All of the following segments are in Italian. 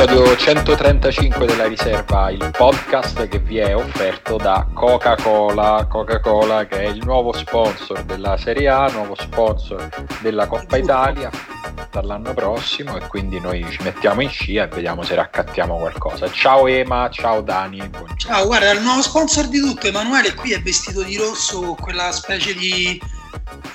Episodio 135 della riserva, il podcast che vi è offerto da Coca-Cola. Coca-Cola che è il nuovo sponsor della Serie A, nuovo sponsor della Coppa Italia dall'anno prossimo e quindi noi ci mettiamo in scia e vediamo se raccattiamo qualcosa. Ciao Ema, ciao Dani. Buongiorno. Ciao, guarda, il nuovo sponsor di tutto, Emanuele qui è vestito di rosso con quella specie di...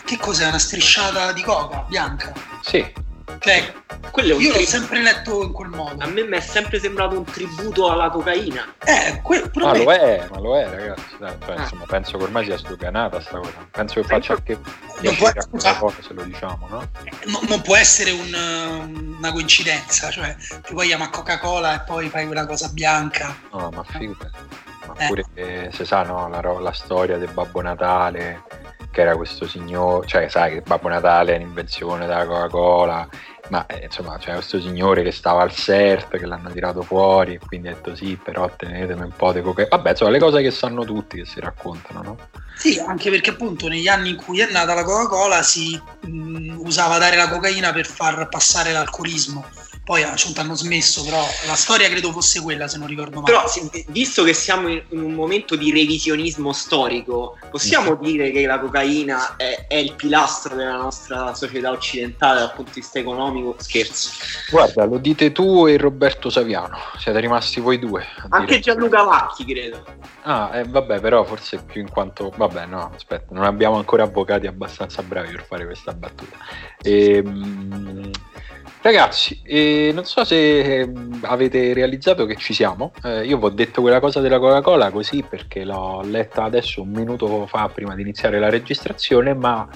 Che cos'è? Una strisciata di coca bianca? Sì. Cioè, Quello è un io l'ho tri- sempre letto in quel. A me mi è sempre sembrato un tributo alla cocaina. Eh, que- Ma me. lo è, ma lo è ragazzi. Dai, cioè, Ah. insomma, penso che ormai sia sdoganata sta cosa. Penso che faccia anche Non può- piacere a qualcosa se lo diciamo, no? No- non può essere un, um, una coincidenza, cioè ti poi chiama Coca-Cola e poi fai quella cosa bianca. No, ma figurati. Ma Eh. pure che se sa, no, la, la storia del Babbo Natale, che era questo signore, cioè sai che Babbo Natale è un'invenzione della Coca-Cola, ma eh, insomma c'è questo signore che stava al CERT, che l'hanno tirato fuori, e quindi ha detto sì, però tenetemi un po' di coca Vabbè, insomma, le cose che sanno tutti, che si raccontano, no? Sì, anche perché appunto negli anni in cui è nata la Coca-Cola si mh, usava dare la cocaina per far passare l'alcolismo. Poi a un certo hanno smesso, però la storia credo fosse quella, se non ricordo male. Però, sì, visto che siamo in un momento di revisionismo storico, possiamo dire che la cocaina è, è il pilastro della nostra società occidentale dal punto di vista economico? Scherzo. Guarda, lo dite tu e Roberto Saviano, siete rimasti voi due. Anche dire- Gianluca Vacchi, credo. Ah, eh, vabbè, però forse più in quanto... Vabbè, no, aspetta, non abbiamo ancora avvocati abbastanza bravi per fare questa battuta. Ehm, ragazzi, eh, non so se ehm, avete realizzato che ci siamo. Eh, io vi ho detto quella cosa della Coca-Cola così perché l'ho letta adesso un minuto fa prima di iniziare la registrazione, ma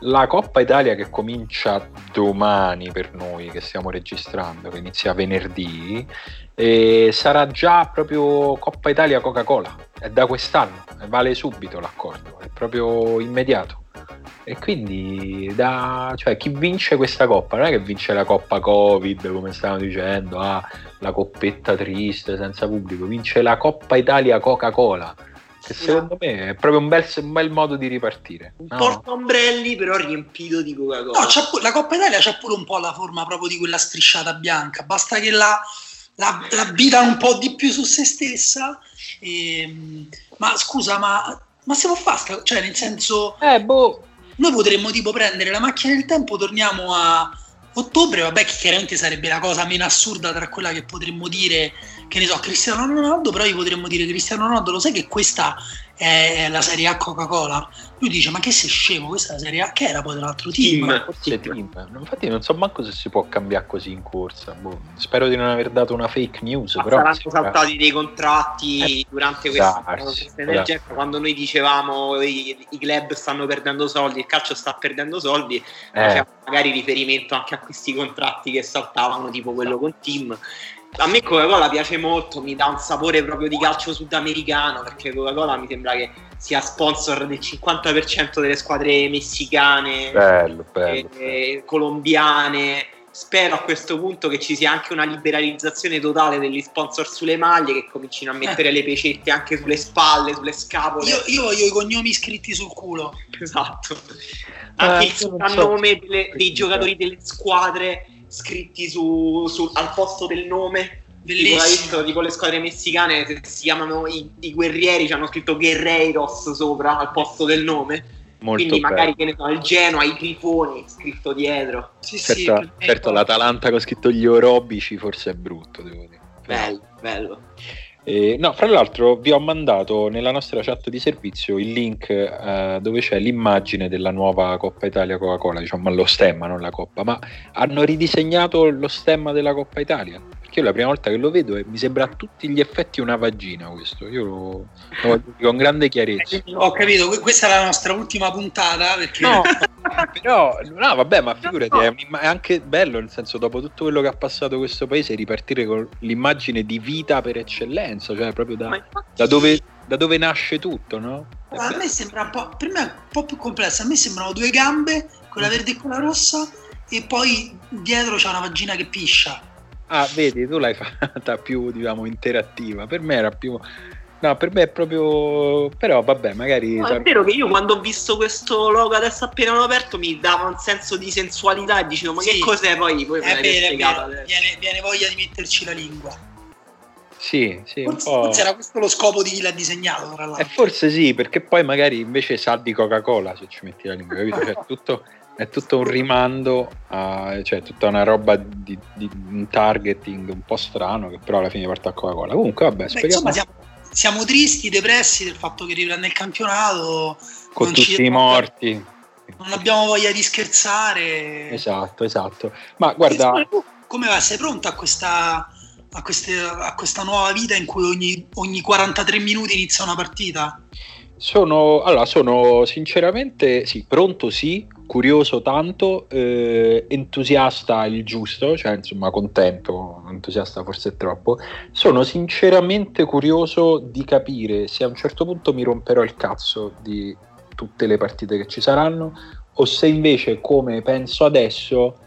la Coppa Italia che comincia domani per noi che stiamo registrando, che inizia venerdì, e sarà già proprio Coppa Italia Coca-Cola, è da quest'anno, vale subito l'accordo, è proprio immediato. E quindi da, cioè, chi vince questa coppa non è che vince la coppa Covid, come stavano dicendo, ah, la coppetta triste senza pubblico, vince la Coppa Italia Coca-Cola, che secondo me è proprio un bel, un bel modo di ripartire. Un No? portaombrelli però riempito di Coca-Cola. No, c'ha pu- la Coppa Italia c'ha pure un po' la forma proprio di quella strisciata bianca, basta che la, la, la bida un po' di più su se stessa. ehm, ma scusa, ma, ma se può fare? sta- Cioè, nel senso, Eh, boh, noi potremmo tipo prendere la macchina del tempo, torniamo a ottobre, vabbè, che chiaramente sarebbe la cosa meno assurda tra quella che potremmo dire, che ne so, Cristiano Ronaldo, però gli potremmo dire Cristiano Ronaldo, lo sai che questa è la Serie A Coca-Cola? Lui dice, ma che sei scemo, questa è la Serie A, che era poi dell'altro team? Team. Forse team. Infatti non so manco se si può cambiare così in corsa. Boh, Spero di non aver dato una fake news. Ma però saranno sì, saltati dei contratti Eh, durante questa, questa darsi. emergenza quando noi dicevamo i, i club stanno perdendo soldi, il calcio sta perdendo soldi, eh, faceva magari riferimento anche a questi contratti che saltavano, tipo quello con Team. A me Coca-Cola piace molto, mi dà un sapore proprio di calcio sudamericano, perché Coca-Cola mi sembra che sia sponsor del 50% delle squadre messicane, bello, bello. eh, colombiane. Spero a questo punto che ci sia anche una liberalizzazione totale degli sponsor sulle maglie, che comincino a mettere le pecette anche sulle spalle, sulle scapole. Io, io voglio i cognomi scritti sul culo. Esatto. Anche Eh, il non so. soprannome delle- dei giocatori delle squadre scritti su, su- al posto del nome. Tipo, Bellissimo. visto, tipo le squadre messicane se si chiamano i, i guerrieri, ci hanno scritto Guerreiros sopra al posto del nome. Molto Quindi magari bello. che ne so, il Genoa, i Grifoni scritto dietro. Sì, sì, Certo, me- certo, l'Atalanta che ho scritto gli orobici forse è brutto, devo dire. Bello, bello. Eh, no, fra l'altro vi ho mandato nella nostra chat di servizio il link eh, dove c'è l'immagine della nuova Coppa Italia Coca-Cola, diciamo lo stemma, non la Coppa, ma hanno ridisegnato lo stemma della Coppa Italia. Perché io la prima volta che lo vedo e mi sembra a tutti gli effetti una vagina questo, io lo, lo dire con grande chiarezza. Ho capito, que- questa è la nostra ultima puntata perché No, però, no, vabbè, ma figurati, è, è anche bello, nel senso, dopo tutto quello che ha passato questo paese, ripartire con l'immagine di vita per eccellenza, cioè proprio da, infatti- da dove, da dove nasce tutto, no? A me sembra un po', per me è un po' più complessa, a me sembrano due gambe, quella verde e quella rossa, e poi dietro c'è una vagina che piscia. Ah, vedi, tu l'hai fatta più, diciamo, interattiva. Per me era più... No, per me è proprio. Però vabbè, magari. No, è vero che io quando ho visto questo logo adesso appena l'ho aperto mi dava un senso di sensualità e dicevo, ma sì. che cos'è poi? Poi è vero. Viene, viene, voglia di metterci la lingua. Sì, sì, forse, forse, era questo lo scopo di chi l'ha disegnato, tra l'altro. E forse sì, perché poi magari invece sa di Coca-Cola se ci metti la lingua, capito? Cioè, tutto, è tutto un rimando, a, cioè tutta una roba di, di, un targeting un po' strano che però alla fine porta a Coca-Cola. Comunque, vabbè, Beh, insomma, siamo, siamo, tristi, depressi del fatto che riprende il campionato. Con tutti i morti. Non abbiamo voglia di scherzare. Esatto, esatto. Ma guarda... Come va? Sei pronta a questa, a, queste, a questa nuova vita in cui ogni, ogni 43 minuti inizia una partita? Sono, allora, sono sinceramente sì, pronto sì, curioso tanto, eh, entusiasta il giusto, cioè insomma contento, entusiasta forse troppo. Sono sinceramente curioso di capire se a un certo punto mi romperò il cazzo di tutte le partite che ci saranno o se invece come penso adesso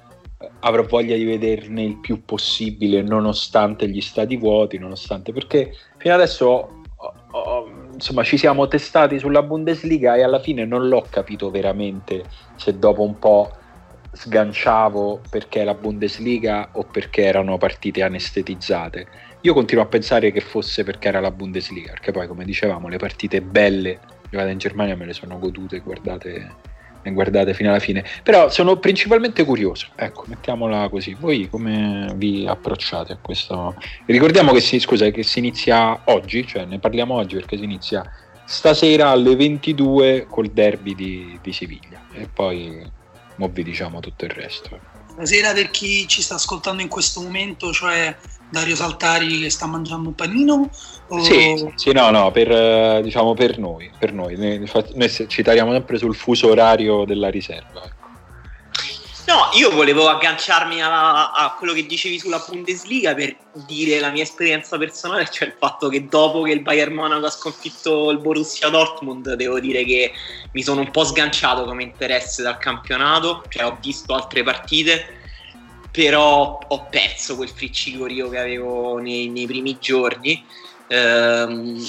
avrò voglia di vederne il più possibile nonostante gli stati vuoti, nonostante perché fino adesso ho, ho, insomma ci siamo testati sulla Bundesliga e alla fine non l'ho capito veramente se dopo un po' sganciavo perché la Bundesliga o perché erano partite anestetizzate. Io continuo a pensare che fosse perché era la Bundesliga, perché poi come dicevamo le partite belle giocate in Germania me le sono godute, guardate guardate fino alla fine. Però sono principalmente curioso, ecco, mettiamola così. Voi come vi approcciate a questo? Ricordiamo che si, scusa, che si inizia oggi, cioè ne parliamo oggi perché si inizia stasera alle 22 col derby di, di Siviglia e poi mo vi diciamo tutto il resto. Stasera per chi ci sta ascoltando in questo momento, cioè Dario Saltari che sta mangiando un panino? O... Sì, sì, no, no, per, diciamo per noi, per noi. Noi, ci tariamo sempre sul fuso orario della riserva. No, io volevo agganciarmi a, a, quello che dicevi sulla Bundesliga per dire la mia esperienza personale, cioè il fatto che dopo che il Bayern Monaco ha sconfitto il Borussia Dortmund, devo dire che mi sono un po' sganciato come interesse dal campionato, cioè ho visto altre partite però ho perso quel friccicorio che avevo nei, nei primi giorni. Ehm,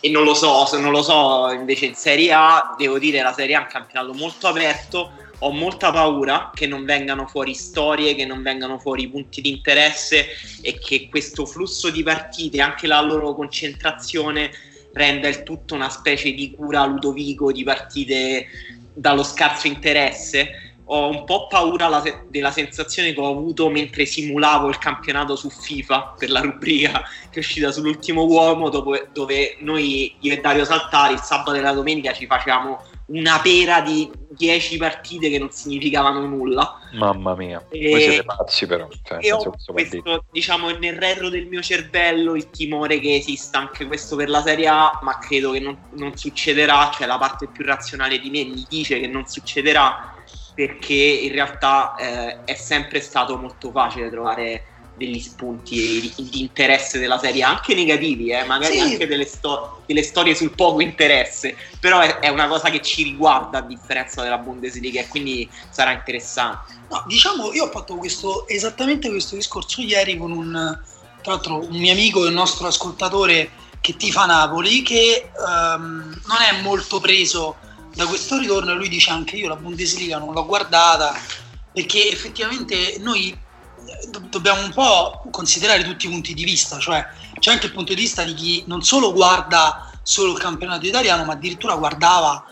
e non lo so, non lo so invece in Serie A, devo dire la Serie A è un campionato molto aperto, ho molta paura che non vengano fuori storie, che non vengano fuori punti di interesse e che questo flusso di partite, anche la loro concentrazione, renda il tutto una specie di cura Ludovico di partite dallo scarso interesse. Ho un po' paura la, della sensazione che ho avuto mentre simulavo il campionato su FIFA per la rubrica che è uscita sull'ultimo uomo, dopo, dove noi, io e Dario Saltari, il sabato e la domenica ci facevamo una pera di 10 partite che non significavano nulla. Mamma mia, e, voi siete pazzi però. Cioè, e ho questo, diciamo, nel retro del mio cervello il timore che esista anche questo per la Serie A, ma credo che non, non succederà, cioè la parte più razionale di me mi dice che non succederà perché in realtà eh, è sempre stato molto facile trovare degli spunti di, di interesse della serie, anche negativi, eh, magari sì. anche delle, sto- delle, storie sul poco interesse, però è, è, una cosa che ci riguarda a differenza della Bundesliga e quindi sarà interessante. No, diciamo, io ho fatto questo, esattamente questo discorso ieri con un, tra l'altro, un mio amico e un nostro ascoltatore che tifa Napoli, che um, non è molto preso da questo ritorno lui dice anche io la Bundesliga non l'ho guardata perché effettivamente noi do- dobbiamo un po' considerare tutti i punti di vista, cioè c'è anche il punto di vista di chi non solo guarda solo il campionato italiano, ma addirittura guardava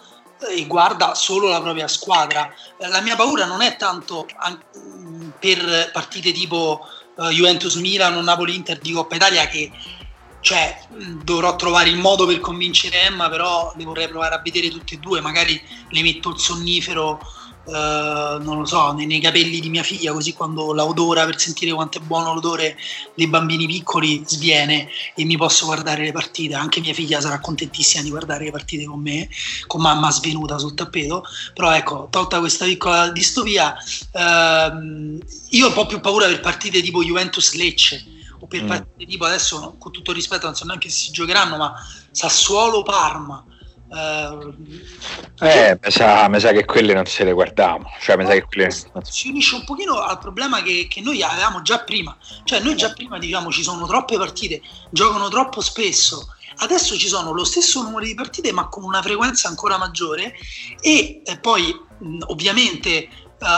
eh, e guarda solo la propria squadra. Eh, la mia paura non è tanto per partite tipo Juventus-Milan o Napoli-Inter di Coppa Italia che cioè dovrò trovare il modo per convincere Emma, però le vorrei provare a vedere tutte e due, magari le metto il sonnifero, eh, non lo so, nei, nei, capelli di mia figlia, così quando la odora per sentire quanto è buono l'odore dei bambini piccoli sviene e mi posso guardare le partite, anche mia figlia sarà contentissima di guardare le partite con me, con mamma svenuta sul tappeto, però ecco, tolta questa piccola distopia, ehm, io ho un po' più paura per partite tipo Juventus-Lecce, o per mm. partite tipo adesso con tutto rispetto non so neanche se si giocheranno ma Sassuolo Parma eh, eh mi, sa, mi sa che quelle non se le guardiamo. Cioè mi sa che quelle si unisce un pochino al problema che, che, noi avevamo già prima. Cioè noi già prima diciamo ci sono troppe partite giocano troppo spesso. Adesso ci sono lo stesso numero di partite ma con una frequenza ancora maggiore. E eh, poi mh, ovviamente eh,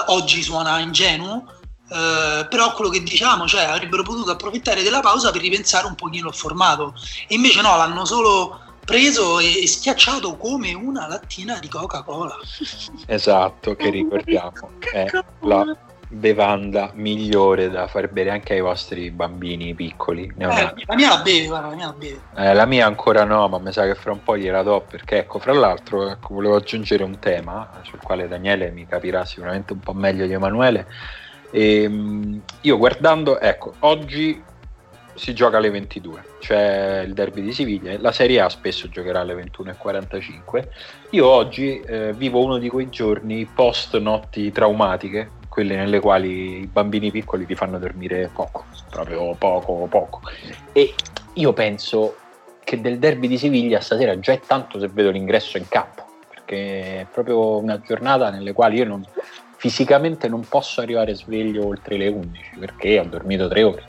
oggi suona ingenuo, eh, però quello che diciamo, cioè avrebbero potuto approfittare della pausa per ripensare un pochino il formato. E invece no, l'hanno solo preso e, schiacciato come una lattina di Coca-Cola. Esatto, che ricordiamo è la bevanda migliore da far bere anche ai vostri bambini piccoli. Eh, la mia la beve, guarda, la mia la beve. Eh, la mia ancora no, ma mi sa che fra un po' gliela do perché ecco, fra l'altro ecco, volevo aggiungere un tema sul quale Daniele mi capirà sicuramente un po' meglio di Emanuele. E, ehm, io guardando, ecco, oggi si gioca alle 22, c'è il derby di Siviglia, la Serie A spesso giocherà alle 21.45. Io oggi eh, vivo uno di quei giorni post notti traumatiche, quelle nelle quali i bambini piccoli ti fanno dormire poco, proprio poco, poco. E io penso che del derby di Siviglia stasera già è tanto se vedo l'ingresso in campo, perché è proprio una giornata nelle quali io non, fisicamente non posso arrivare sveglio oltre le 11 perché ho dormito tre ore.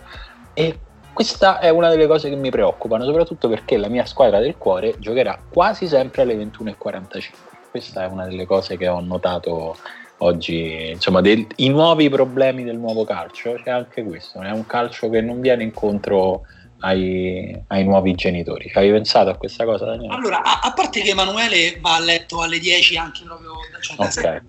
E questa è una delle cose che mi preoccupano, soprattutto perché la mia squadra del cuore giocherà quasi sempre alle 21.45. Questa è una delle cose che ho notato oggi, insomma, dei, i nuovi problemi del nuovo calcio, c'è anche questo, è un calcio che non viene incontro ai, ai nuovi genitori. Hai pensato a questa cosa, Daniele? Allora, a, a, parte che Emanuele va a letto alle 10 anche proprio cioè, da okay.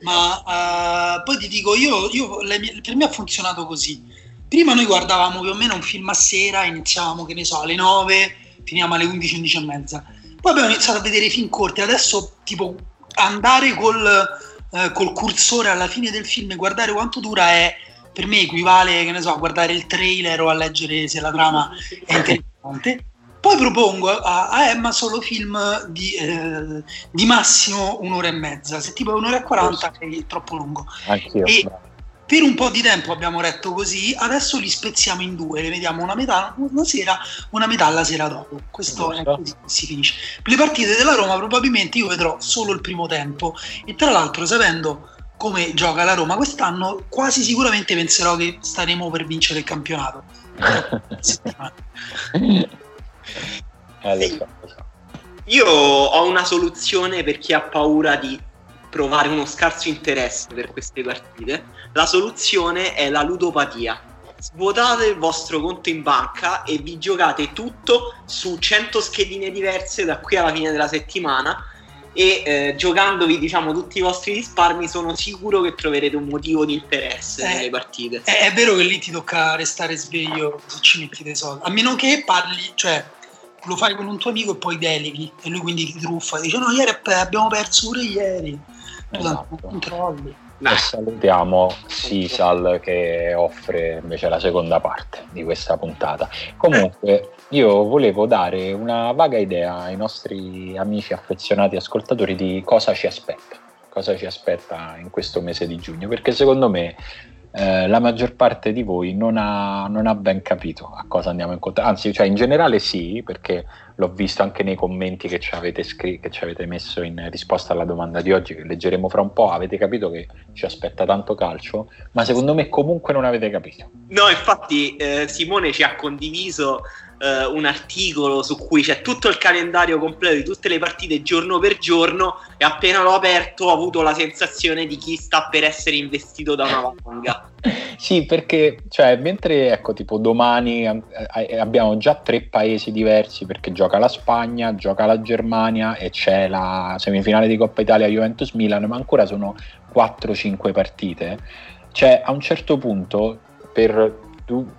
ma uh, poi ti dico, io, io mie, per me ha funzionato così. Prima noi guardavamo più o meno un film a sera, iniziavamo, che ne so, alle 9, finiamo alle 11, 11 e mezza. Poi abbiamo iniziato a vedere film corti, adesso tipo andare col eh, col cursore alla fine del film e guardare quanto dura è per me equivale che ne so, a guardare il trailer o a leggere se la trama è interessante. Poi propongo a, a Emma solo film di, eh, di, massimo un'ora e mezza, se tipo un'ora e quaranta è troppo lungo. Anch'io. E, per un po' di tempo abbiamo retto così, adesso li spezziamo in due, le vediamo una metà una sera, una metà la sera dopo. Questo è così che si finisce. Le partite della Roma probabilmente io vedrò solo il primo tempo e tra l'altro sapendo come gioca la Roma quest'anno, quasi sicuramente penserò che staremo per vincere il campionato. eh, io ho una soluzione per chi ha paura di provare uno scarso interesse per queste partite, la soluzione è la ludopatia. Svuotate il vostro conto in banca e vi giocate tutto su 100 schedine diverse da qui alla fine della settimana e eh, giocandovi diciamo tutti i vostri risparmi sono sicuro che troverete un motivo di interesse eh, nelle partite. È, è, vero che lì ti tocca restare sveglio se ci metti dei soldi, a meno che parli, cioè lo fai con un tuo amico e poi deleghi e lui quindi ti truffa, dice no ieri abbiamo perso pure ieri esatto. E salutiamo Sisal che offre invece la seconda parte di questa puntata. Comunque, io volevo dare una vaga idea ai nostri amici affezionati ascoltatori di cosa ci aspetta, cosa ci aspetta in questo mese di giugno, perché secondo me eh, la maggior parte di voi non ha, non ha, ben capito a cosa andiamo incontro. Anzi, cioè in generale sì, perché l'ho visto anche nei commenti che ci avete, scr- che ci avete messo in risposta alla domanda di oggi, che leggeremo fra un po'. Avete capito che ci aspetta tanto calcio, ma secondo me comunque non avete capito. No, infatti eh, Simone ci ha condiviso eh, un articolo su cui c'è tutto il calendario completo di tutte le partite giorno per giorno e appena l'ho aperto ho avuto la sensazione di chi sta per essere investito da una valanga. sì, perché cioè, mentre ecco, tipo domani eh, eh, abbiamo già tre paesi diversi perché gioca la Spagna, gioca la Germania e c'è la semifinale di Coppa Italia Juventus Milan, ma ancora sono 4-5 partite. Cioè, a un certo punto per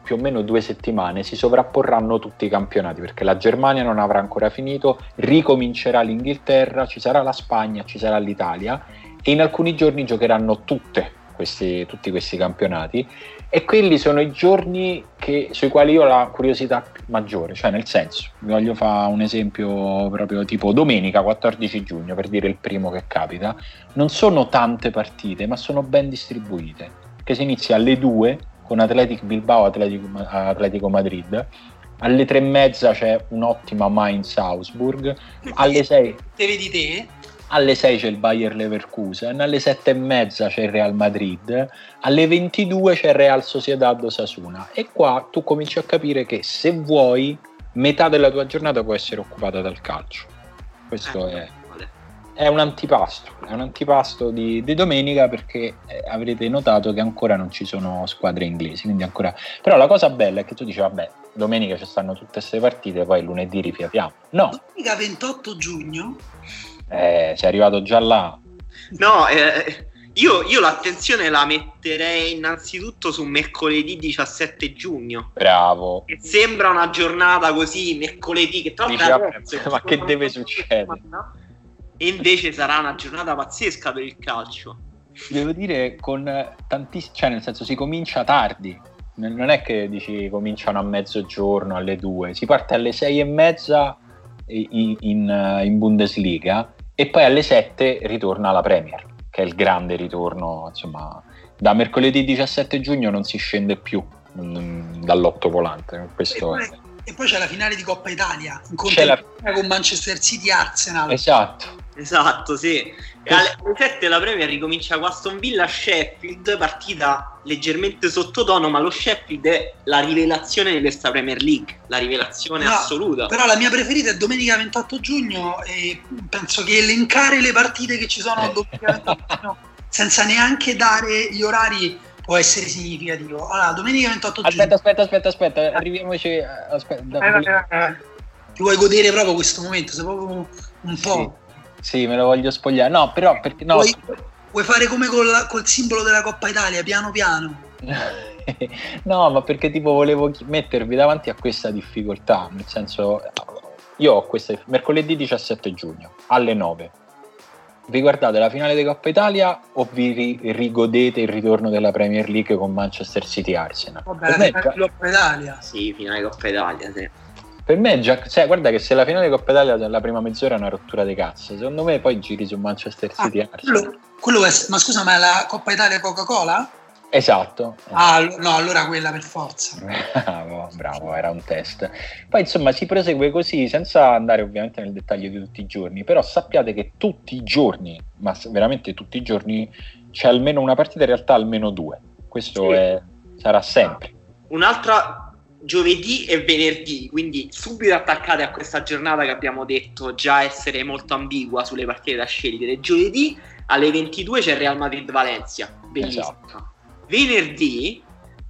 più o meno due settimane si sovrapporranno tutti i campionati perché la Germania non avrà ancora finito, ricomincerà l'Inghilterra, ci sarà la Spagna, ci sarà l'Italia e in alcuni giorni giocheranno questi, tutti questi campionati. E quelli sono i giorni che, sui quali io ho la curiosità maggiore, cioè nel senso, vi voglio fare un esempio proprio tipo domenica 14 giugno per dire il primo che capita, non sono tante partite ma sono ben distribuite, che si inizia alle 2 con Athletic Bilbao Atletico, Atletico Madrid. Alle tre e mezza c'è un'ottima Mainz Augsburg. Alle sei, te vedi te? alle 6 c'è il Bayer Leverkusen, alle 7 e mezza c'è il Real Madrid, alle 22 c'è il Real Sociedad Sasuna e qua tu cominci a capire che se vuoi metà della tua giornata può essere occupata dal calcio. Questo eh, è, è, un antipasto, è un antipasto di, di domenica perché eh, avrete notato che ancora non ci sono squadre inglesi, quindi ancora... Però la cosa bella è che tu dici, vabbè, domenica ci stanno tutte queste partite, poi lunedì rifiatiamo. No. Domenica 28 giugno? Eh, sei arrivato già là. No, eh, io, io, l'attenzione la metterei innanzitutto su mercoledì 17 giugno. Bravo. Che sembra una giornata così, mercoledì, che tra l'altro... ma che deve succedere? E invece sarà una giornata pazzesca per il calcio. Devo dire, con tantissimi... Cioè, nel senso, si comincia tardi. Non è che dici cominciano a mezzogiorno, alle due. Si parte alle sei e mezza in, in, in Bundesliga e poi alle 7 ritorna la Premier, che è il grande ritorno, insomma, da mercoledì 17 giugno non si scende più mm, dall'otto volante. Questo è... e poi c'è la finale di Coppa Italia, in la... con Manchester City Arsenal. Esatto. Esatto, sì. E alle 7 la Premier ricomincia con Aston Villa Sheffield, partita leggermente sottotono, ma lo Sheffield è la rivelazione di questa Premier League, la rivelazione no, assoluta. Però la mia preferita è domenica 28 giugno e penso che elencare le partite che ci sono domenica 28 giugno senza neanche dare gli orari può essere significativo. Allora, domenica 28 giugno. Aspetta, aspetta, aspetta, aspetta, arriviamoci. Aspetta, eh, eh, eh. Ti vuoi godere proprio questo momento? Sei proprio un po'. Sì. Sì, me lo voglio spogliare. No, però perché no. Vuoi, vuoi fare come col, col, simbolo della Coppa Italia, piano piano? no, ma perché tipo volevo mettervi davanti a questa difficoltà, nel senso io ho questa mercoledì 17 giugno alle 9. Vi guardate la finale di Coppa Italia o vi rigodete il ritorno della Premier League con Manchester City Arsenal? Vabbè, la finale di Coppa Italia. Sì, finale di Coppa Italia, sì. Per me, già, cioè, guarda che se la finale di Coppa Italia la prima mezz'ora è una rottura di cazzo, secondo me poi giri su Manchester City. Ah, quello, quello è, ma scusa, ma la Coppa Italia Coca-Cola? Esatto. Ah, no, allora quella per forza. bravo, bravo, era un test. Poi insomma si prosegue così, senza andare ovviamente nel dettaglio di tutti i giorni, però sappiate che tutti i giorni, ma veramente tutti i giorni, c'è almeno una partita, in realtà almeno due. Questo sì. è, sarà sempre. Un'altra giovedì e venerdì, quindi subito attaccate a questa giornata che abbiamo detto già essere molto ambigua sulle partite da scegliere. Giovedì alle 22 c'è Real Madrid-Valencia, bellissimo. Esatto. Venerdì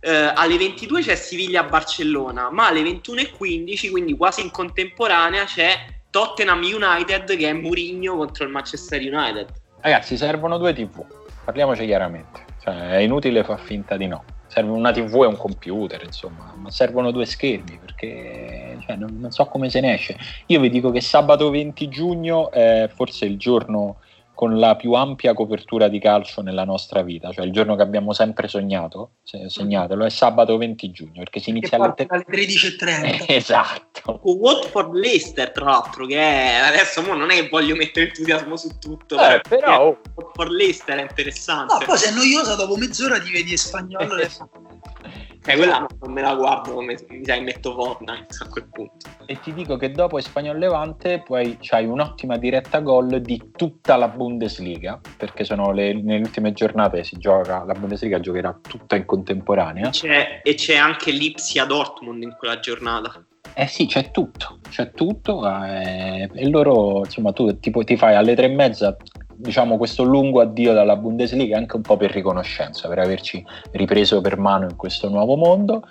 eh, alle 22 c'è Siviglia-Barcellona, ma alle 21.15, quindi quasi in contemporanea, c'è Tottenham United che è Murigno contro il Manchester United. Ragazzi, servono due TV, parliamoci chiaramente, cioè, è inutile far finta di no serve una TV e un computer, insomma, ma servono due schermi perché cioè, non, non, so come se ne esce. Io vi dico che sabato 20 giugno è forse il giorno con la più ampia copertura di calcio nella nostra vita, cioè il giorno che abbiamo sempre sognato, segnatelo, è sabato 20 giugno, perché si inizia alle, te- alle 13.30. esatto. Con Watford Leicester, tra l'altro, che è, adesso non è che voglio mettere entusiasmo su tutto, eh, però oh. Watford Leicester è interessante. No, poi se è noiosa dopo mezz'ora ti vedi spagnolo Eh, quella non me la guardo come mi sa che metto Fortnite a quel punto. E ti dico che dopo Espagnol Levante poi c'hai un'ottima diretta gol di tutta la Bundesliga, perché sono le, nelle ultime giornate si gioca, la Bundesliga giocherà tutta in contemporanea. C'è, e c'è anche l'Ipsia Dortmund in quella giornata. Eh sì, c'è tutto, c'è tutto eh, e loro, insomma, tu tipo, ti fai alle tre e mezza diciamo, questo lungo addio dalla Bundesliga anche un po' per riconoscenza, per averci ripreso per mano in questo nuovo mondo.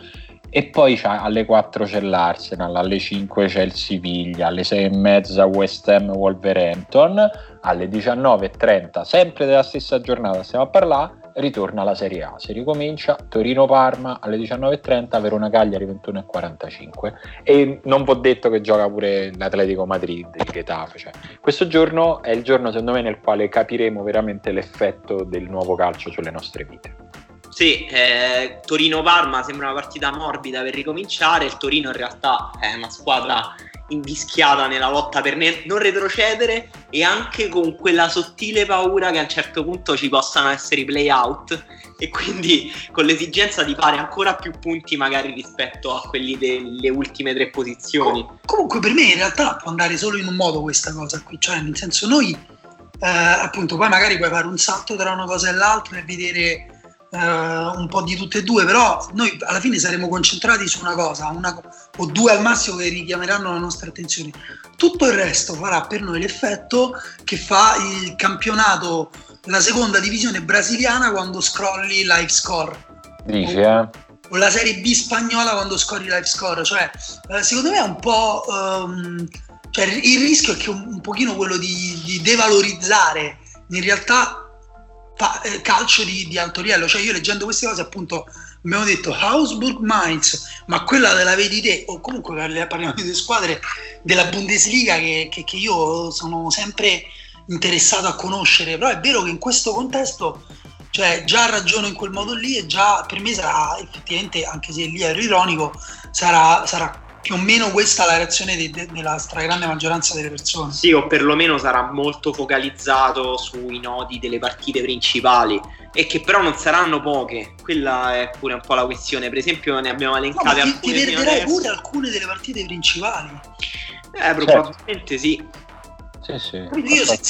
E poi alle 4 c'è l'Arsenal, alle 5 c'è il Siviglia, alle 6 e mezza West Ham Wolverhampton, alle 19.30, sempre della stessa giornata stiamo a parlare, ritorna la Serie A. Si ricomincia Torino-Parma alle 19.30, Verona-Cagliari 21.45 e non ho detto che gioca pure l'Atletico Madrid, il Getafe. Cioè, questo giorno è il giorno secondo me nel quale capiremo veramente l'effetto del nuovo calcio sulle nostre vite. Sì, eh, Torino-Parma sembra una partita morbida per ricominciare, il Torino in realtà è una squadra invischiata nella lotta per non retrocedere e anche con quella sottile paura che a un certo punto ci possano essere i play out e quindi con l'esigenza di fare ancora più punti magari rispetto a quelli delle ultime tre posizioni. comunque per me in realtà può andare solo in un modo questa cosa qui, cioè nel senso noi eh, appunto poi magari puoi fare un salto tra una cosa e l'altra e vedere eh, un po' di tutte e due, però noi alla fine saremo concentrati su una cosa, una, o due al massimo che richiameranno la nostra attenzione. Tutto il resto farà per noi l'effetto che fa il campionato, la seconda divisione brasiliana quando scrolli live score. Dici, eh? O la Serie B spagnola quando scrolli live score, cioè eh, secondo me è un po'... Um, cioè, il rischio è che un, un pochino quello di, di devalorizzare in realtà pa- eh, calcio di, di alto livello. Cioè, io leggendo queste cose, appunto, abbiamo detto Augsburg Mainz, ma quella della vedi te, o comunque parliamo di squadre della Bundesliga che, che, che io sono sempre interessato a conoscere. Però è vero che in questo contesto cioè già ragiono in quel modo lì e già per me sarà effettivamente, anche se lì ero ironico, sarà, sarà più o meno questa la reazione de, de, della stragrande maggioranza delle persone. Sì, o perlomeno sarà molto focalizzato sui nodi delle partite principali e che però non saranno poche. Quella è pure un po' la questione. Per esempio, ne abbiamo elencate no, alcune. Ti perderai pure alcune delle partite principali. Eh, probabilmente certo. sì. Sì, sì. Io, se,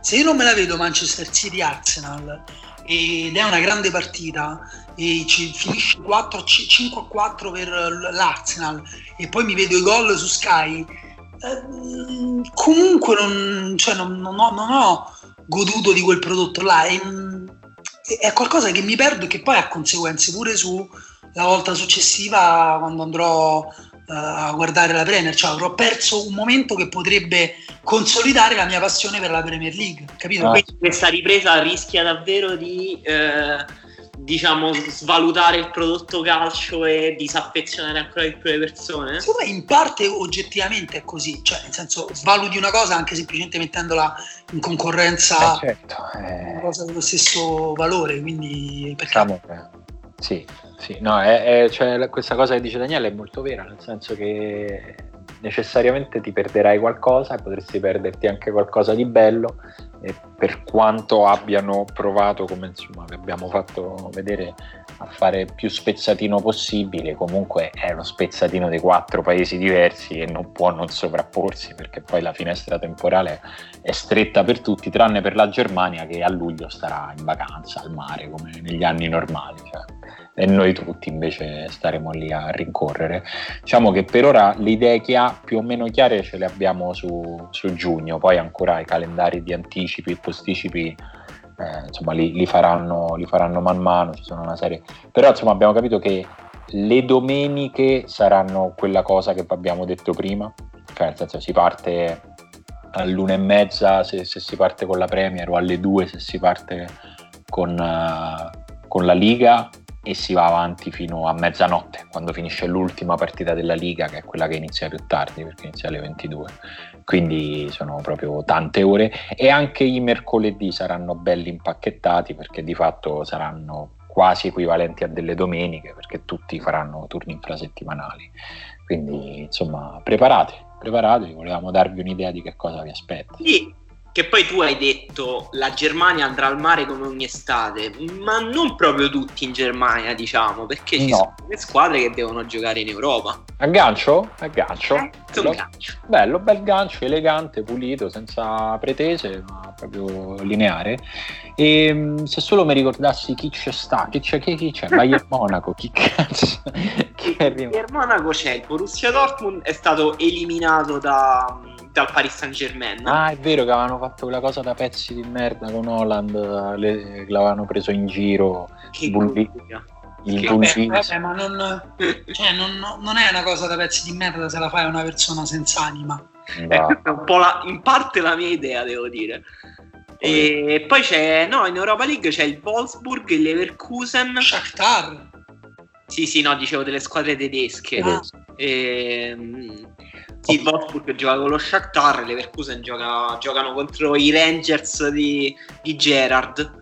se, io non me la vedo Manchester City Arsenal ed è una grande partita e ci finisce 4, 5 a 4 per l'Arsenal e poi mi vedo i gol su Sky eh, comunque non, cioè non, non, ho, non, ho, goduto di quel prodotto là è, è, qualcosa che mi perdo e che poi ha conseguenze pure sulla volta successiva quando andrò uh, a guardare la Premier cioè avrò perso un momento che potrebbe consolidare la mia passione per la Premier League capito? Ah. questa ripresa rischia davvero di eh diciamo, svalutare il prodotto calcio e disaffezionare ancora di più le persone? Secondo me in parte oggettivamente è così, cioè nel senso svaluti una cosa anche semplicemente mettendola in concorrenza eh certo, eh... una cosa dello stesso valore, quindi perché... Diciamo sì, sì, no, è, è, cioè, questa cosa che dice Daniele è molto vera, nel senso che necessariamente ti perderai qualcosa e potresti perderti anche qualcosa di bello e per quanto abbiano provato, come insomma vi abbiamo fatto vedere, a fare più spezzatino possibile, comunque è lo spezzatino dei quattro paesi diversi e non può non sovrapporsi perché poi la finestra temporale è stretta per tutti, tranne per la Germania che a luglio starà in vacanza al mare come negli anni normali. Cioè e noi tutti invece staremo lì a rincorrere. Diciamo che per ora le idee che ha più o meno chiare ce le abbiamo su, su giugno, poi ancora i calendari di anticipi e posticipi eh, insomma li, li, faranno, li faranno man mano, ci sono una serie. Però insomma abbiamo capito che le domeniche saranno quella cosa che abbiamo detto prima, cioè nel senso si parte all'una e mezza se, se si parte con la Premier o alle due se si parte con, uh, con la Liga e si va avanti fino a mezzanotte, quando finisce l'ultima partita della Liga, che è quella che inizia più tardi, perché inizia alle 22. Quindi sono proprio tante ore e anche i mercoledì saranno belli impacchettati perché di fatto saranno quasi equivalenti a delle domeniche perché tutti faranno turni infrasettimanali. Quindi insomma, preparate, preparatevi, volevamo darvi un'idea di che cosa vi aspetta. Sì, che poi tu hai detto la Germania andrà al mare come ogni estate, ma non proprio tutti in Germania, diciamo, perché ci no. sono le squadre che devono giocare in Europa. Aggancio? Aggancio. Eh, bello, gancio. bello, bel gancio, elegante, pulito, senza pretese, ma proprio lineare. E ehm, se solo mi ricordassi chi c'è sta, chi c'è, chi, chi c'è? Bayern Monaco, chi cazzo? chi è Bayern Monaco c'è, il Borussia Dortmund è stato eliminato da dal Paris Saint Germain. Ah, è vero che avevano fatto quella cosa da pezzi di merda con Holland, le, l'avevano preso in giro. Che bulli, il vabbè, vabbè, ma non, cioè, non, non, è una cosa da pezzi di merda se la fai a una persona senza anima. È un po' la, in parte la mia idea, devo dire. E poi c'è, no, in Europa League c'è il Wolfsburg, il Leverkusen. Shakhtar. Sì, sì, no, dicevo delle squadre tedesche. Ah. E, ehm, sì, il Wolfsburg gioca con lo Shakhtar, le Leverkusen gioca, giocano contro i Rangers di, di Gerard.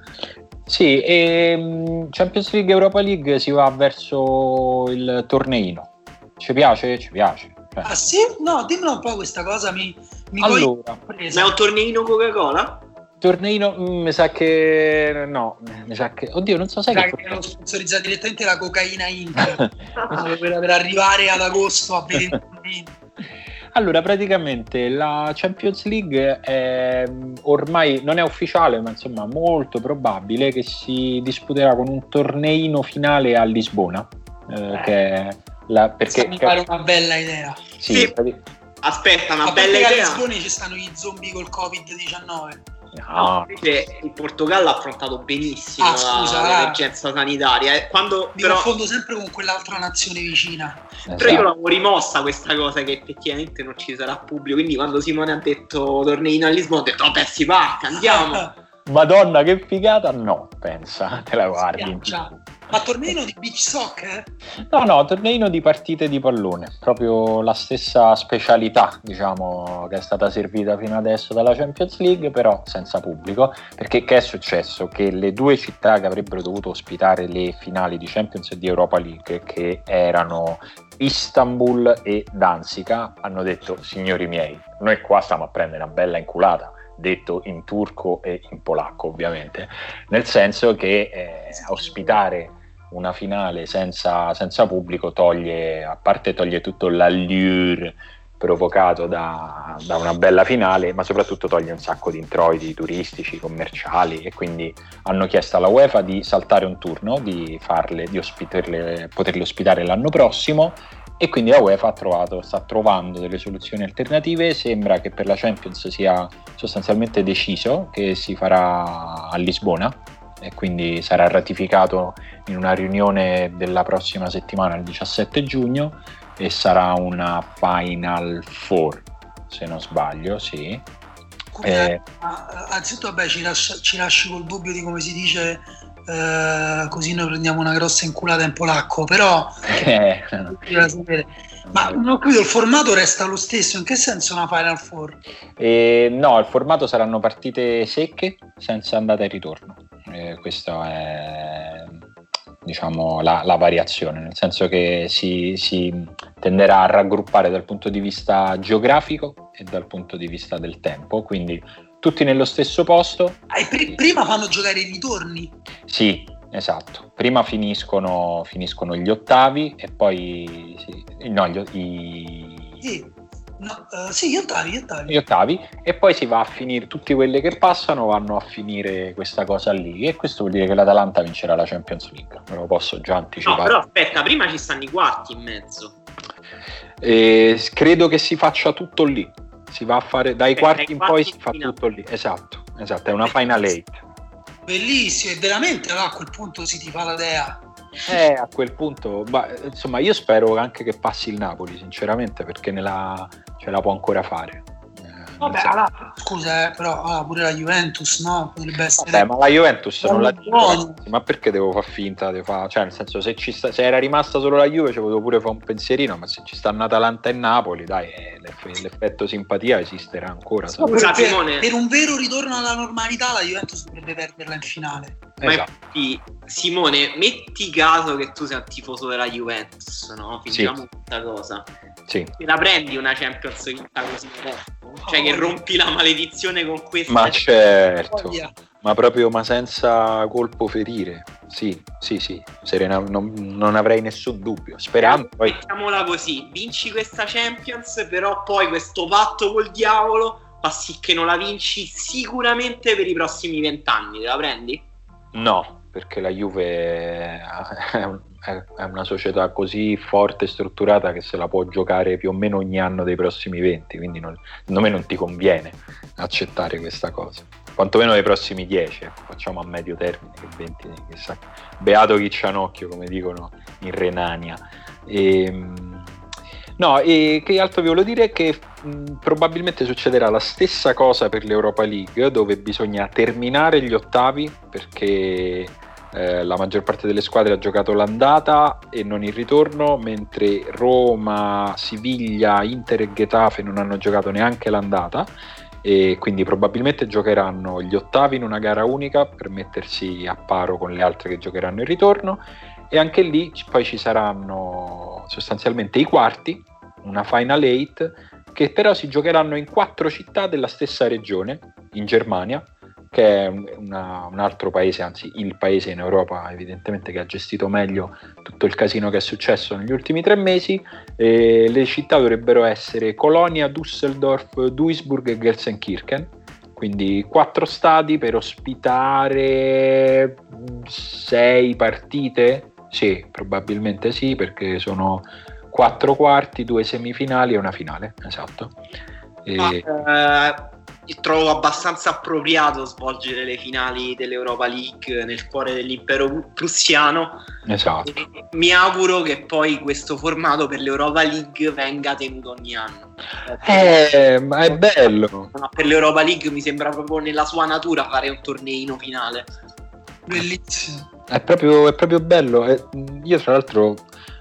Sì, e ehm, Champions League Europa League si va verso il torneino. Ci piace? Ci piace. Cioè. Ah sì? No, dimmelo un po' questa cosa, mi, mi allora, Ma è un torneino Coca-Cola? Torneino, mm, mi sa che no, mi sa che oddio, non so se che hanno sponsorizzato direttamente la cocaina Inter per, per arrivare ad agosto a vedere il torneino. Allora, praticamente la Champions League è ormai non è ufficiale, ma insomma molto probabile che si disputerà con un torneino finale a Lisbona. Eh, eh. che la, perché, mi pare una bella idea. Sì, sì. Aspetta, una bella idea. A Lisbona ci stanno gli zombie col Covid-19. No. Invece il Portogallo ha affrontato benissimo ah, scusa, l'emergenza sanitaria. Eh, quando, Mi però... confondo sempre con quell'altra nazione vicina. Esatto. Però io l'avevo rimossa questa cosa che effettivamente non ci sarà pubblico. Quindi quando Simone ha detto torneino a Lisbona, ho detto vabbè si va, andiamo. Madonna che figata, no, pensa, te la guardi. Ma torneino di beach soccer? No, no, torneino di partite di pallone, proprio la stessa specialità, diciamo, che è stata servita fino adesso dalla Champions League, però senza pubblico, perché che è successo? Che le due città che avrebbero dovuto ospitare le finali di Champions e di Europa League, che erano Istanbul e Danzica, hanno detto, signori miei, noi qua stiamo a prendere una bella inculata detto in turco e in polacco ovviamente, nel senso che eh, ospitare una finale senza, senza, pubblico toglie, a parte toglie tutto l'allure provocato da, da, una bella finale, ma soprattutto toglie un sacco di introiti turistici, commerciali e quindi hanno chiesto alla UEFA di saltare un turno, di, farle, di poterle ospitare l'anno prossimo e quindi la UEFA trovato, sta trovando delle soluzioni alternative, sembra che per la Champions sia sostanzialmente deciso che si farà a Lisbona e quindi sarà ratificato in una riunione della prossima settimana, il 17 giugno, e sarà una Final Four, se non sbaglio, sì. Eh, anzitutto vabbè, ci, lascia, ci lasci col dubbio di come si dice eh, così noi prendiamo una grossa inculata in polacco, però eh. ma non ho capito, il formato resta lo stesso, in che senso una Final Four? Eh, no, il formato saranno partite secche senza andata e ritorno, eh, questa è diciamo, la, la, variazione, nel senso che si, si tenderà a raggruppare dal punto di vista geografico e dal punto di vista del tempo, quindi tutti nello stesso posto. Ah, pr- prima fanno giocare i ritorni. Sì, esatto. Prima finiscono, finiscono gli ottavi e poi... Sì, no, gli, i... Sì. No, uh, sì, gli ottavi, gli ottavi. Gli ottavi, e poi si va a finire, tutti quelli che passano vanno a finire questa cosa lì. E questo vuol dire che l'Atalanta vincerà la Champions League. Me lo posso già anticipare. No, però aspetta, prima ci stanno i quarti in mezzo. Eh, credo che si faccia tutto lì si va a fare dai quarti in poi si fa tutto lì esatto esatto è una final eight bellissimo e veramente allora, a quel punto si ti fa la dea eh, a quel punto, ma, insomma, io spero anche che passi il Napoli, sinceramente, perché nella, ce la può ancora fare. Vabbè, allora, scusa, eh, però allora, pure la Juventus, no? Potrebbe essere. Vabbè, ma la Juventus non la dico, ma perché devo far finta? Devo far... Cioè, nel senso, se, sta... se, era rimasta solo la Juve, ci potevo pure fare un pensierino, ma se ci stanno Atalanta e Napoli, dai, eh, l'effetto simpatia esisterà ancora. Scusa, per, per, un vero ritorno alla normalità, la Juventus dovrebbe perderla in finale. Ma esatto. infatti, Simone, metti caso che tu sei un tifoso della Juventus, no? Finiamo sì. questa cosa. Sì. Te la prendi una Champions vinta così Cioè che rompi la maledizione con questa. Ma certo. Ma proprio, ma senza colpo ferire. Sì, sì, sì. Serena, non, non avrei nessun dubbio. Sperando. Eh, poi... Mettiamola così: vinci questa Champions, però poi questo patto col diavolo fa sì che non la vinci sicuramente per i prossimi vent'anni. Te la prendi? No, perché la Juve è, un, è, una società così forte e strutturata che se la può giocare più o meno ogni anno dei prossimi 20, quindi non, secondo me non ti conviene accettare questa cosa. Quantomeno dei prossimi 10, ecco, facciamo a medio termine, che 20, chissà. Beato chi c'ha un occhio, come dicono in Renania. E, ehm, No, e che altro vi volevo dire? Che mh, probabilmente succederà la stessa cosa per l'Europa League, dove bisogna terminare gli ottavi, perché eh, la maggior parte delle squadre ha giocato l'andata e non il ritorno, mentre Roma, Siviglia, Inter e Getafe non hanno giocato neanche l'andata e quindi probabilmente giocheranno gli ottavi in una gara unica per mettersi a paro con le altre che giocheranno il ritorno e anche lì poi ci saranno sostanzialmente i quarti una Final 8 che però si giocheranno in quattro città della stessa regione, in Germania, che è una, un altro paese, anzi il paese in Europa evidentemente che ha gestito meglio tutto il casino che è successo negli ultimi tre mesi. E le città dovrebbero essere Colonia, Düsseldorf, Duisburg e Gelsenkirchen. Quindi quattro stadi per ospitare sei partite? Sì, probabilmente sì, perché sono quattro quarti, due semifinali e una finale. Esatto. E... Ma, eh trovo abbastanza appropriato svolgere le finali dell'Europa League nel cuore dell'impero prussiano. Esatto. mi auguro che poi questo formato per l'Europa League venga tenuto ogni anno. Eh, ma è bello. Ma per l'Europa League mi sembra proprio nella sua natura fare un torneino finale. Bellissimo. È proprio, è proprio bello. Io tra l'altro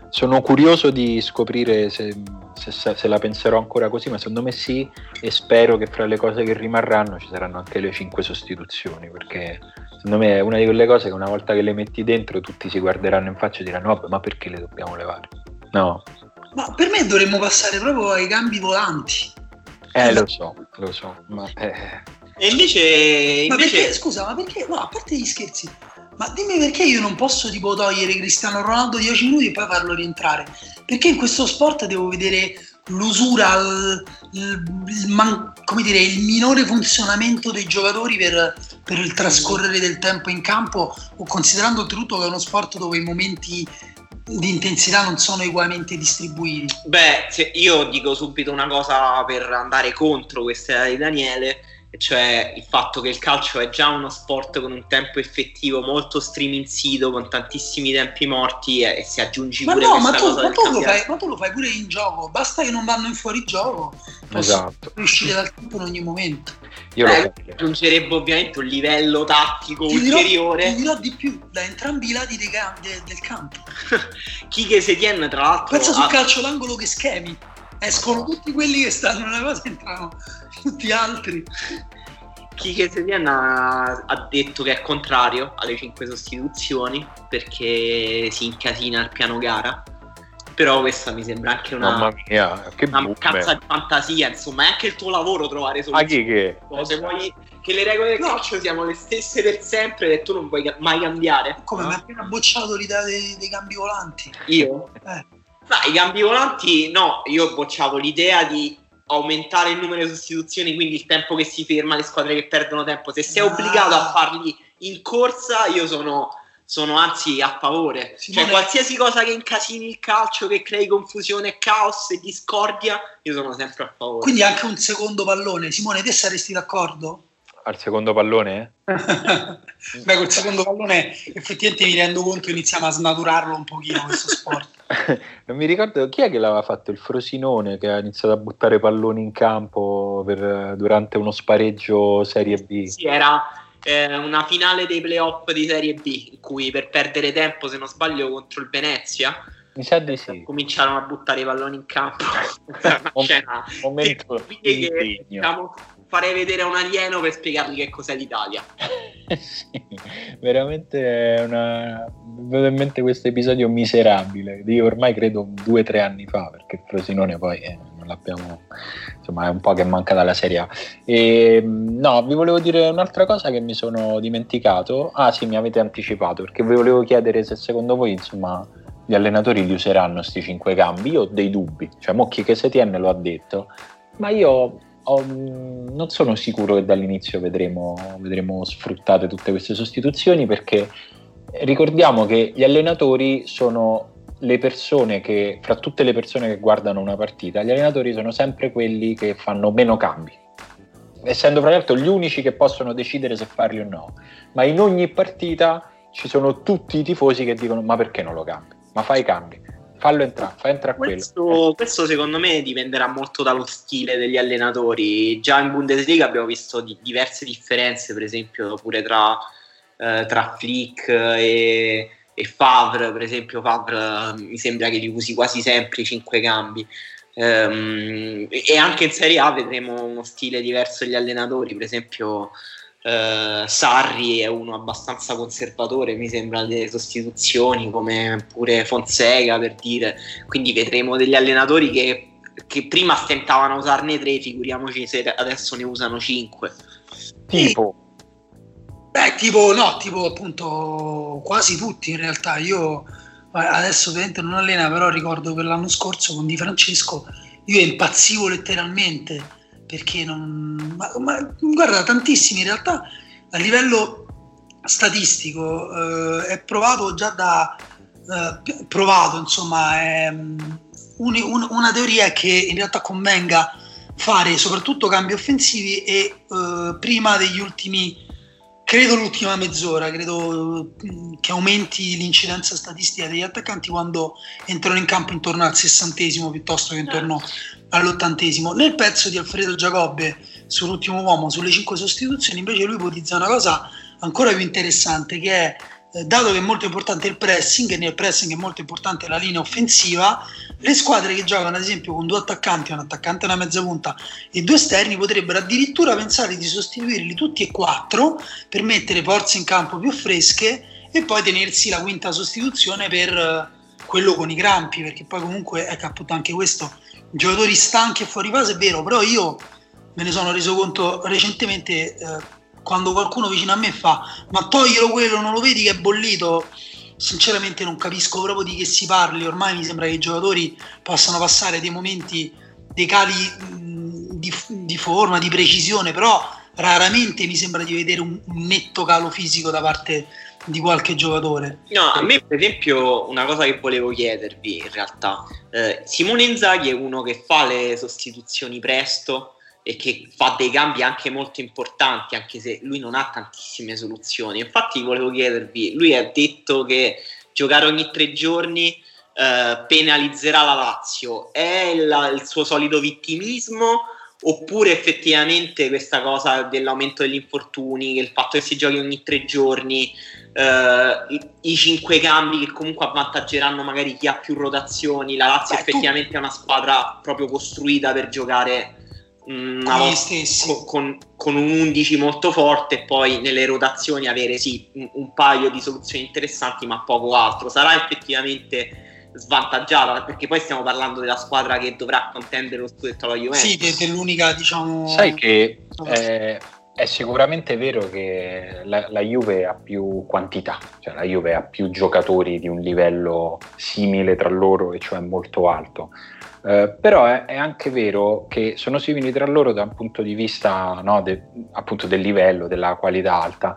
sono curioso di scoprire se, se, se, la penserò ancora così, ma secondo me sì, e spero che fra le cose che rimarranno ci saranno anche le cinque sostituzioni, perché secondo me è una di quelle cose che una volta che le metti dentro tutti si guarderanno in faccia e diranno vabbè, ma perché le dobbiamo levare? No. Ma per me dovremmo passare proprio ai cambi volanti. Eh, lo so, lo so, ma... Eh. E invece, invece... Ma perché, scusa, ma perché, no, a parte gli scherzi, ma dimmi perché io non posso tipo togliere Cristiano Ronaldo 10 minuti e poi farlo rientrare? Perché in questo sport devo vedere l'usura, il, il, man, dire, il minore funzionamento dei giocatori per, per, il trascorrere del tempo in campo, considerando oltretutto che è uno sport dove i momenti di intensità non sono ugualmente distribuiti. Beh, io dico subito una cosa per andare contro questa di Daniele cioè il fatto che il calcio è già uno sport con un tempo effettivo molto streaming sito, con tantissimi tempi morti e, e se aggiungi ma pure no, ma tu, ma, tu fai, ma tu, lo fai, pure in gioco, basta che non vanno in fuorigioco, esatto. uscire dal tempo in ogni momento. Io eh, aggiungerebbe ovviamente un livello tattico ti ulteriore. Dirò, ti dirò di più, da entrambi i lati de, de, del campo. Chi che se tiene tra l'altro... Pensa sul calcio d'angolo che schemi escono tutti quelli che stanno nella cosa entrano tutti altri. Kike Setien ha, ha detto che è contrario alle 5 sostituzioni perché si incasina il piano gara però questa mi sembra anche una, Mamma mia, che una mancanza di fantasia, insomma, è anche il tuo lavoro trovare soluzioni. Ma chi che? Se vuoi che le regole del no. calcio siano le stesse per sempre e tu non puoi mai cambiare. Come no? mi ha appena bocciato l'idea dei, dei cambi volanti. Io? Eh. No, i cambi volanti no, io ho bocciato l'idea di aumentare il numero di sostituzioni, quindi il tempo che si ferma, le squadre che perdono tempo. Se sei ah. obbligato a farli in corsa, io sono, sono anzi a favore. Simone... Cioè, qualsiasi cosa che incasini il calcio, che crei confusione, caos e discordia, io sono sempre a favore. Quindi anche un secondo pallone. Simone, te saresti d'accordo? al secondo pallone? Beh, col secondo pallone effettivamente mi rendo conto iniziamo a snaturarlo un pochino questo sport. non mi ricordo chi è che l'aveva fatto, il Frosinone che ha iniziato a buttare palloni in campo per, durante uno spareggio Serie B. Sì, era eh, una finale dei playoff di Serie B in cui per perdere tempo, se non sbaglio, contro il Venezia. Mi sa di sì. Cominciarono a buttare i palloni in campo. scena momento che, diciamo, farei vedere a un alieno per spiegargli che cos'è l'Italia. sì, veramente una... vedo in mente questo episodio miserabile di ormai credo due o tre anni fa, perché Frosinone poi eh, non l'abbiamo, insomma è un po' che manca dalla Serie A. E, no, vi volevo dire un'altra cosa che mi sono dimenticato. Ah sì, mi avete anticipato, perché vi volevo chiedere se secondo voi, insomma, gli allenatori li useranno questi cinque cambi. Io ho dei dubbi, cioè Mocchi che Setien lo ha detto, ma io ho, non sono sicuro che dall'inizio vedremo, vedremo sfruttate tutte queste sostituzioni perché ricordiamo che gli allenatori sono le persone che, fra tutte le persone che guardano una partita, gli allenatori sono sempre quelli che fanno meno cambi, essendo fra l'altro gli unici che possono decidere se farli o no. Ma in ogni partita ci sono tutti i tifosi che dicono: Ma perché non lo cambi? Ma fai i cambi fallo entrare, fa entrare questo, quello. Questo secondo me dipenderà molto dallo stile degli allenatori. Già in Bundesliga abbiamo visto di, diverse differenze, per esempio pure tra, eh, tra Flick e, e, Favre, per esempio Favre mi sembra che li usi quasi sempre i cinque cambi. Um, e anche in Serie A vedremo uno stile diverso degli allenatori, per esempio Uh, Sarri è uno abbastanza conservatore, mi sembra, delle sostituzioni, come pure Fonseca per dire. Quindi vedremo degli allenatori che, che prima stentavano a usarne tre, figuriamoci se adesso ne usano cinque. Tipo. Beh, tipo, no, tipo appunto quasi tutti in realtà. Io adesso ovviamente non allena, però ricordo che l'anno scorso con Di Francesco io impazzivo letteralmente perché non... Ma, ma guarda, tantissimi in realtà a livello statistico eh, è provato già da... Eh, provato, insomma, è, un, un, una teoria è che in realtà convenga fare soprattutto cambi offensivi e eh, prima degli ultimi credo l'ultima mezz'ora, credo mm, che aumenti l'incidenza statistica degli attaccanti quando entrano in campo intorno al sessantesimo piuttosto che intorno all'ottantesimo. Nel pezzo di Alfredo Giacobbe sull'ultimo uomo, sulle cinque sostituzioni, invece lui ipotizza una cosa ancora più interessante che è eh, dato che è molto importante il pressing e nel pressing è molto importante la linea offensiva, le squadre che giocano ad esempio con due attaccanti, un attaccante e una mezza punta e due esterni potrebbero addirittura pensare di sostituirli tutti e quattro per mettere forze in campo più fresche e poi tenersi la quinta sostituzione per eh, quello con i crampi, perché poi comunque è appunto anche questo, giocatori stanchi e fuori fase è vero, però io me ne sono reso conto recentemente eh, quando qualcuno vicino a me fa ma toglielo quello, non lo vedi che è bollito? Sinceramente non capisco proprio di che si parli, ormai mi sembra che i giocatori possano passare dei momenti, dei cali di, di forma, di precisione, però raramente mi sembra di vedere un, un netto calo fisico da parte di qualche giocatore. No, a me per esempio una cosa che volevo chiedervi in realtà, eh, Simone Inzaghi è uno che fa le sostituzioni presto, e che fa dei cambi anche molto importanti, anche se lui non ha tantissime soluzioni. Infatti volevo chiedervi, lui ha detto che giocare ogni tre giorni eh, penalizzerà la Lazio, è il, il suo solito vittimismo? oppure effettivamente questa cosa dell'aumento degli infortuni, il fatto che si giochi ogni tre giorni, eh, i, i, cinque cambi che comunque avvantaggeranno magari chi ha più rotazioni, la Lazio Beh, effettivamente tu... è una squadra proprio costruita per giocare una con, con, con, con, un 11 molto forte e poi nelle rotazioni avere sì un, un, paio di soluzioni interessanti ma poco altro. Sarà effettivamente svantaggiata perché poi stiamo parlando della squadra che dovrà contendere lo scudetto alla Juventus. Sì che è l'unica diciamo sai che eh, è sicuramente vero che la, la, Juve ha più quantità, cioè la Juve ha più giocatori di un livello simile tra loro e cioè molto alto. Eh, però è, è, anche vero che sono simili tra loro da un punto di vista no, de, appunto del livello, della qualità alta.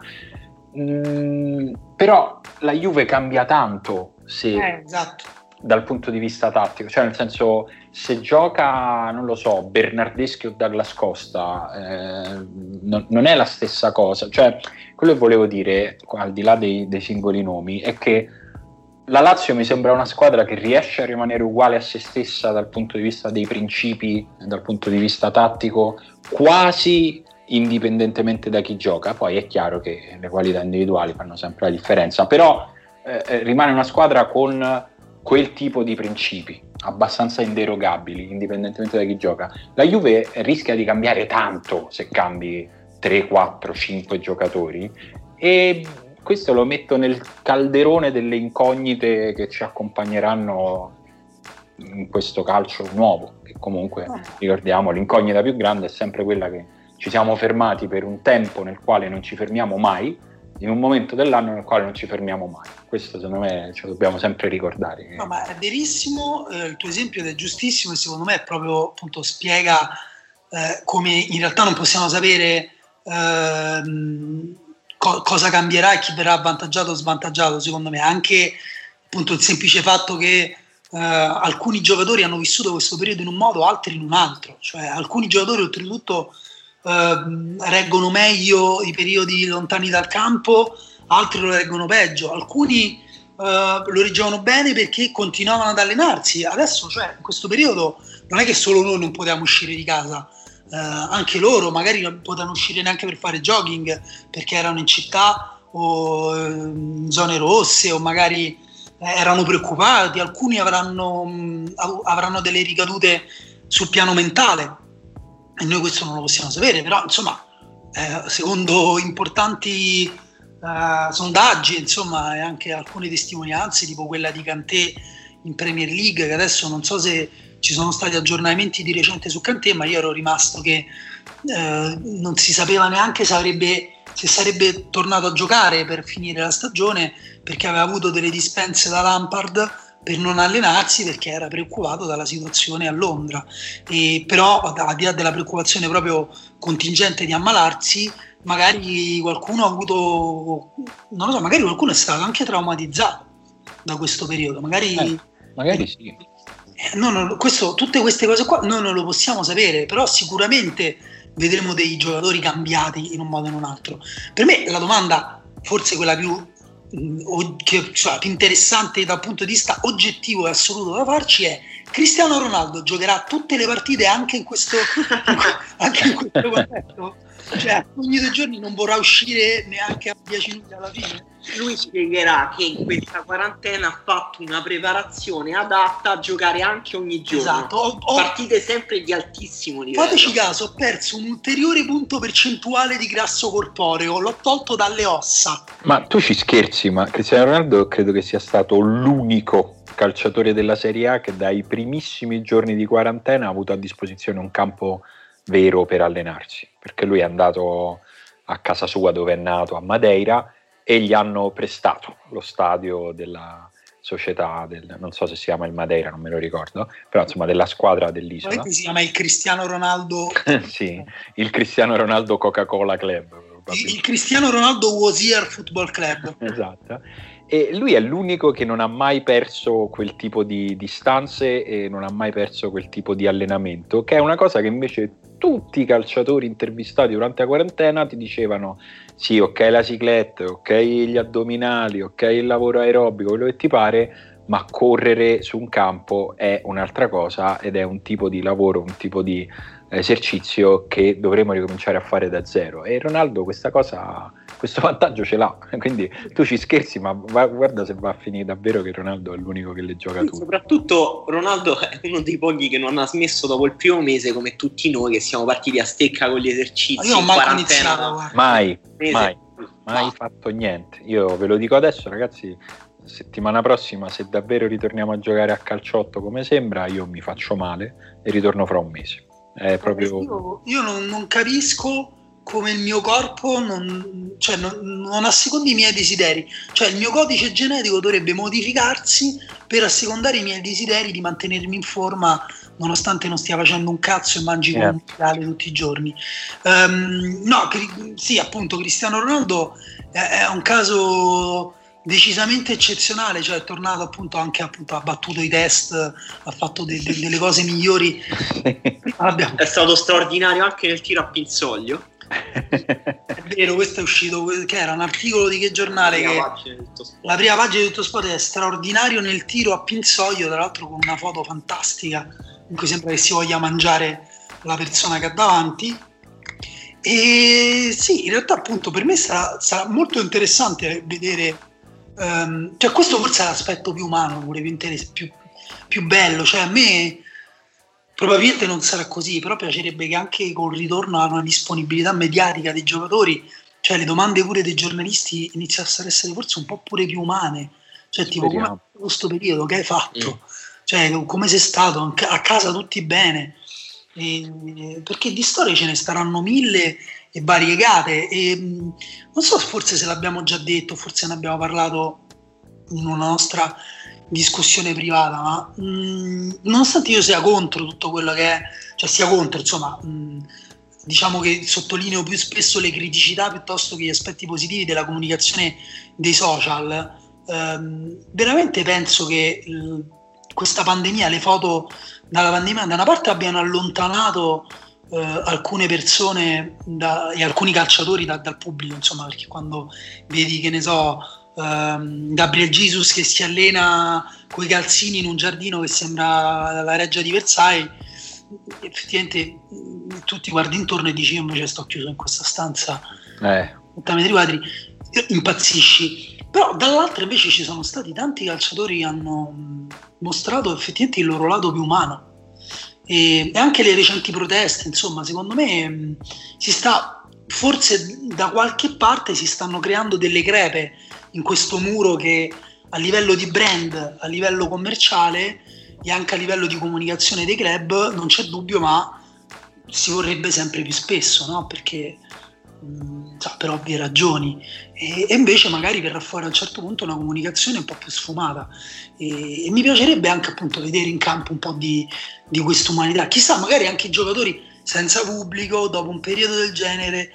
Mm, però la Juve cambia tanto se, eh, esatto. dal punto di vista tattico, cioè nel senso se gioca, non lo so, Bernardeschi o Douglas Costa, eh, non, non, è la stessa cosa. Cioè, quello che volevo dire, al di là dei, dei singoli nomi, è che la Lazio mi sembra una squadra che riesce a rimanere uguale a se stessa dal punto di vista dei principi, dal punto di vista tattico, quasi indipendentemente da chi gioca. Poi è chiaro che le qualità individuali fanno sempre la differenza, però eh, eh rimane una squadra con quel tipo di principi abbastanza inderogabili, indipendentemente da chi gioca. La Juve rischia di cambiare tanto se cambi 3, 4, 5 giocatori e questo lo metto nel calderone delle incognite che ci accompagneranno in questo calcio nuovo, che comunque ah. ricordiamo l'incognita più grande è sempre quella che ci siamo fermati per un tempo nel quale non ci fermiamo mai, in un momento dell'anno nel quale non ci fermiamo mai. Questo secondo me ce lo dobbiamo sempre ricordare. No, ma è verissimo, eh, il tuo esempio è giustissimo e secondo me proprio appunto spiega eh, come in realtà non possiamo sapere eh, co- cosa cambierà e chi verrà avvantaggiato o svantaggiato, secondo me. Anche appunto il semplice fatto che Uh, alcuni giocatori hanno vissuto questo periodo in un modo, altri in un altro. Cioè, alcuni giocatori, oltretutto, uh, reggono meglio i periodi lontani dal campo, altri lo reggono peggio. Alcuni uh, lo reggono bene perché continuavano ad allenarsi. Adesso, cioè, in questo periodo, non è che solo noi non potevamo uscire di casa, eh, anche loro magari non potevano uscire neanche per fare jogging perché erano in città o eh, in zone rosse o magari eh, erano preoccupati, alcuni avranno, mh, avranno delle ricadute sul piano mentale e noi questo non lo possiamo sapere, però insomma eh, secondo importanti eh, sondaggi insomma e anche alcune testimonianze tipo quella di Cantè in Premier League che adesso non so se ci sono stati aggiornamenti di recente su Cantè, ma io ero rimasto che eh, non si sapeva neanche se avrebbe se sarebbe tornato a giocare per finire la stagione perché aveva avuto delle dispense da Lampard per non allenarsi perché era preoccupato dalla situazione a Londra. E però, al di là della preoccupazione proprio contingente di ammalarsi, magari qualcuno ha avuto, non lo so, magari qualcuno è stato anche traumatizzato da questo periodo. Magari, eh, magari sì. No, no, questo, tutte queste cose qua noi non lo possiamo sapere, però sicuramente vedremo dei giocatori cambiati in un modo o in un altro. Per me la domanda, forse quella più che, cioè, più interessante dal punto di vista oggettivo e assoluto da farci è Cristiano Ronaldo giocherà tutte le partite anche in questo, anche in questo contesto? Cioè, ogni due giorni non vorrà uscire neanche a 10 minuti alla fine? Lui spiegherà che in questa quarantena ha fatto una preparazione adatta a giocare anche ogni giorno. Esatto. Ho, ho, partite sempre di altissimo livello. Fateci caso, ho perso un ulteriore punto percentuale di grasso corporeo, l'ho tolto dalle ossa. Ma tu ci scherzi, ma Cristiano Ronaldo credo che sia stato l'unico calciatore della Serie A che dai primissimi giorni di quarantena ha avuto a disposizione un campo vero per allenarsi, perché lui è andato a casa sua dove è nato, a Madeira, e gli hanno prestato lo stadio della società, del, non so se si chiama il Madeira, non me lo ricordo, però insomma della squadra dell'isola. Si chiama il Cristiano Ronaldo. sì, il Cristiano Ronaldo Coca-Cola Club. Il, il Cristiano Ronaldo Wosier Football Club. esatto. E lui è l'unico che non ha mai perso quel tipo di distanze e non ha mai perso quel tipo di allenamento, che è una cosa che invece tutti i calciatori intervistati durante la quarantena ti dicevano sì, ok la cicletta, ok gli addominali, ok il lavoro aerobico, quello che ti pare, ma correre su un campo è un'altra cosa ed è un tipo di lavoro, un tipo di esercizio che dovremmo ricominciare a fare da zero. E Ronaldo questa cosa, questo vantaggio ce l'ha, quindi tu ci scherzi, ma va, guarda se va a finire davvero che Ronaldo è l'unico che le gioca tutte. Soprattutto Ronaldo è uno dei pochi che non ha smesso dopo il primo mese, come tutti noi che siamo partiti a stecca con gli esercizi. Io non mai iniziato, mai, mai, mai fatto niente. Io ve lo dico adesso, ragazzi. Settimana prossima, se davvero ritorniamo a giocare a calciotto come sembra, io mi faccio male e ritorno fra un mese. È proprio... Io, io non, non, capisco come il mio corpo non, cioè non, non assecondi i miei desideri. Cioè il mio codice genetico dovrebbe modificarsi per assecondare i miei desideri di mantenermi in forma nonostante non stia facendo un cazzo e mangi yeah. come tutti i giorni. Um, no, sì, appunto, Cristiano Ronaldo è, è un caso decisamente eccezionale, cioè è tornato appunto anche appunto, ha battuto i test, ha fatto de- de- delle cose migliori. È stato straordinario anche nel tiro a pinzoglio. è vero, questo è uscito, che era un articolo di che giornale? La prima, che, la prima pagina di tutto sport è straordinario nel tiro a pinzoglio, tra l'altro con una foto fantastica in cui sembra che si voglia mangiare la persona che ha davanti. E sì, in realtà appunto per me sarà, sarà molto interessante vedere Um, cioè questo forse è l'aspetto più umano, pure più, interess- più, più bello. Cioè a me probabilmente non sarà così, però piacerebbe che anche con il ritorno a una disponibilità mediatica dei giocatori, cioè le domande pure dei giornalisti iniziassero ad essere forse un po' pure più umane. Cioè tipo Speriamo. come questo periodo che hai fatto? Mm. Cioè come sei stato? A casa tutti bene? E, perché di storie ce ne staranno mille e variegate. E, non so forse se l'abbiamo già detto, forse ne abbiamo parlato in una nostra discussione privata, ma mh, nonostante io sia contro tutto quello che è, cioè sia contro, insomma, mh, diciamo che sottolineo più spesso le criticità piuttosto che gli aspetti positivi della comunicazione dei social, ehm, veramente penso che l- questa pandemia, le foto dalla pandemia da una parte abbiano allontanato eh, alcune persone da, e alcuni calciatori da, dal pubblico, insomma, perché quando vedi che ne so, ehm, Gabriel Jesus che si allena con i calzini in un giardino che sembra la reggia di Versailles, effettivamente tu ti guardi intorno e dici io invece sto chiuso in questa stanza eh. 80 metri quadri, impazzisci. Però dall'altra invece ci sono stati tanti calciatori che hanno mostrato effettivamente il loro lato più umano e, anche le recenti proteste, insomma, secondo me mh, si sta, forse da qualche parte si stanno creando delle crepe in questo muro che a livello di brand, a livello commerciale e anche a livello di comunicazione dei club non c'è dubbio, ma si vorrebbe sempre più spesso, no? Perché mh, so, per ovvie ragioni, e, e, invece magari verrà fuori a un certo punto una comunicazione un po' più sfumata. E, e mi piacerebbe anche appunto vedere in campo un po' di, di questa umanità. Chissà, magari anche i giocatori senza pubblico, dopo un periodo del genere,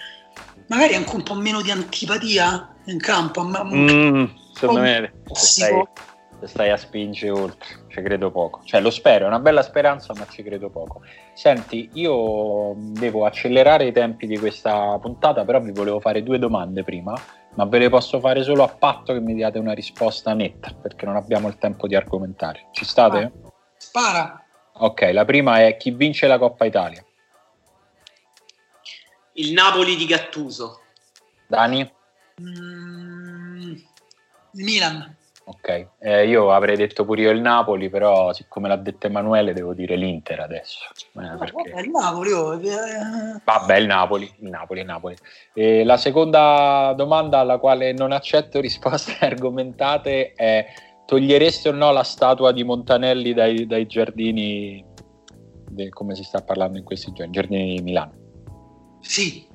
magari anche un po' meno di antipatia in campo. Mm, secondo me stai, stai a spingere oltre, ci credo poco. Cioè lo spero, è una bella speranza, ma ci credo poco. Senti, io devo accelerare i tempi di questa puntata, però vi volevo fare due domande prima, ma ve le posso fare solo a patto che mi diate una risposta netta, perché non abbiamo il tempo di argomentare. Ci state? Ah, spara. Ok, la prima è chi vince la Coppa Italia? Il Napoli di Gattuso. Dani? Mm, il Milan. Ok, eh, io avrei detto pure io il Napoli, però siccome l'ha detto Emanuele devo dire l'Inter adesso. Eh, perché... Vabbè, il Napoli, oh, eh. Vabbè, il Napoli, il Napoli, il Napoli. E la seconda domanda alla quale non accetto risposte argomentate è togliereste o no la statua di Montanelli dai, dai giardini, de, come si sta parlando in questi giorni, giardini di Milano? Sì.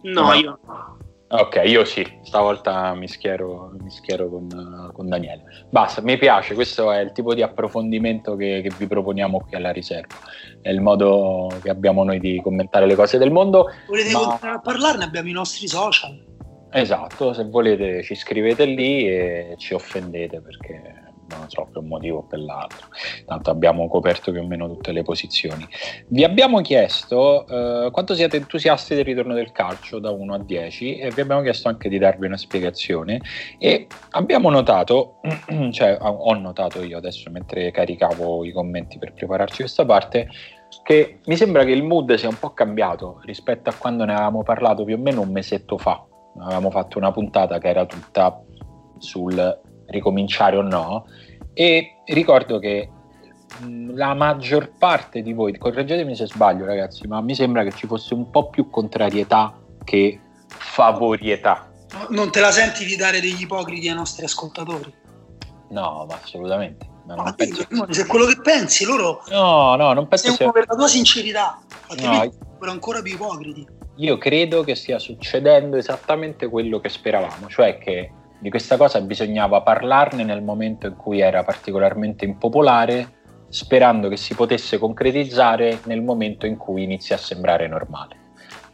No, no. io no. Ok, io sì, stavolta mi schiero, mi schiero con, con, Daniele. Basta, mi piace, questo è il tipo di approfondimento che, che, vi proponiamo qui alla riserva. È il modo che abbiamo noi di commentare le cose del mondo. Volete ma... continuare a parlarne? Abbiamo i nostri social. Esatto, se volete ci scrivete lì e ci offendete perché non so per un motivo o per l'altro. Tanto abbiamo coperto più o meno tutte le posizioni. Vi abbiamo chiesto eh, quanto siete entusiasti del ritorno del calcio da 1 a 10 e vi abbiamo chiesto anche di darvi una spiegazione e abbiamo notato, cioè ho notato io adesso mentre caricavo i commenti per prepararci questa parte, che mi sembra che il mood sia un po' cambiato rispetto a quando ne avevamo parlato più o meno un mesetto fa. Avevamo fatto una puntata che era tutta sul ricominciare o no. E ricordo che la maggior parte di voi, correggetemi se sbaglio ragazzi, ma mi sembra che ci fosse un po' più contrarietà che favorietà. Non te la senti di dare degli ipocriti ai nostri ascoltatori? No, ma assolutamente. Ma no, penso... Se è quello che pensi, loro... No, no, non penso sia... per la tua sincerità, altrimenti no, ancora più ipocriti. Io credo che stia succedendo esattamente quello che speravamo, cioè che di questa cosa bisognava parlarne nel momento in cui era particolarmente impopolare, sperando che si potesse concretizzare nel momento in cui inizia a sembrare normale.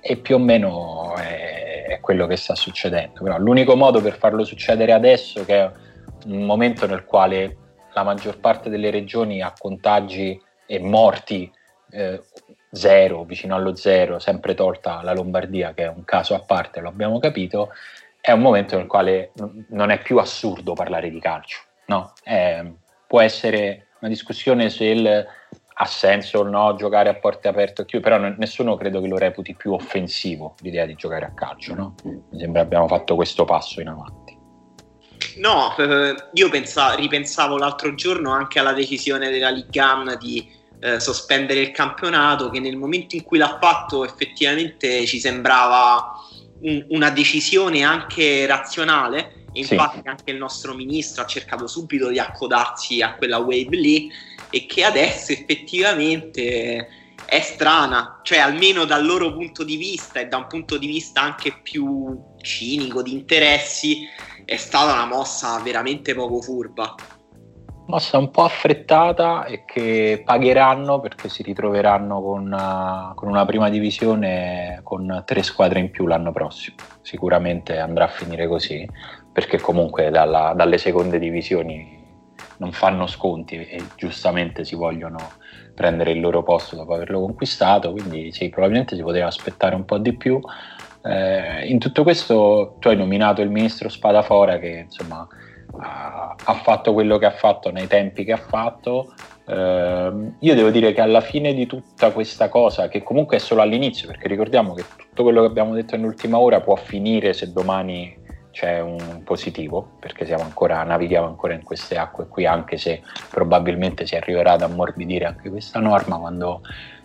E più o meno è, quello che sta succedendo. Però l'unico modo per farlo succedere adesso, che è un momento nel quale la maggior parte delle regioni ha contagi e morti eh, zero, vicino allo zero, sempre tolta la Lombardia, che è un caso a parte, lo abbiamo capito, è un momento nel quale non è più assurdo parlare di calcio, no? È, può essere una discussione se il, ha senso o no giocare a porte aperte o chiuse, però nessuno credo che lo reputi più offensivo l'idea di giocare a calcio, no? Mi sembra abbiamo fatto questo passo in avanti. No, eh, io pensa, ripensavo l'altro giorno anche alla decisione della Ligan di eh, sospendere il campionato, che nel momento in cui l'ha fatto effettivamente ci sembrava un, una decisione anche razionale. Infatti, sì. anche il nostro ministro ha cercato subito di accodarsi a quella wave lì, e che adesso effettivamente è strana, cioè almeno dal loro punto di vista e da un punto di vista anche più cinico di interessi, è stata una mossa veramente poco furba mossa un po' affrettata e che pagheranno perché si ritroveranno con, uh, con, una prima divisione con tre squadre in più l'anno prossimo. Sicuramente andrà a finire così perché comunque dalla, dalle seconde divisioni non fanno sconti e giustamente si vogliono prendere il loro posto dopo averlo conquistato, quindi sì, probabilmente si poteva aspettare un po' di più. Eh, in tutto questo tu hai nominato il ministro Spadafora che insomma ha fatto quello che ha fatto nei tempi che ha fatto. Uh, io devo dire che alla fine di tutta questa cosa, che comunque è solo all'inizio, perché ricordiamo che tutto quello che abbiamo detto nell'ultima ora può finire se domani c'è un positivo, perché ancora, navighiamo ancora in queste acque qui, anche se probabilmente si arriverà ad ammorbidire anche questa norma quando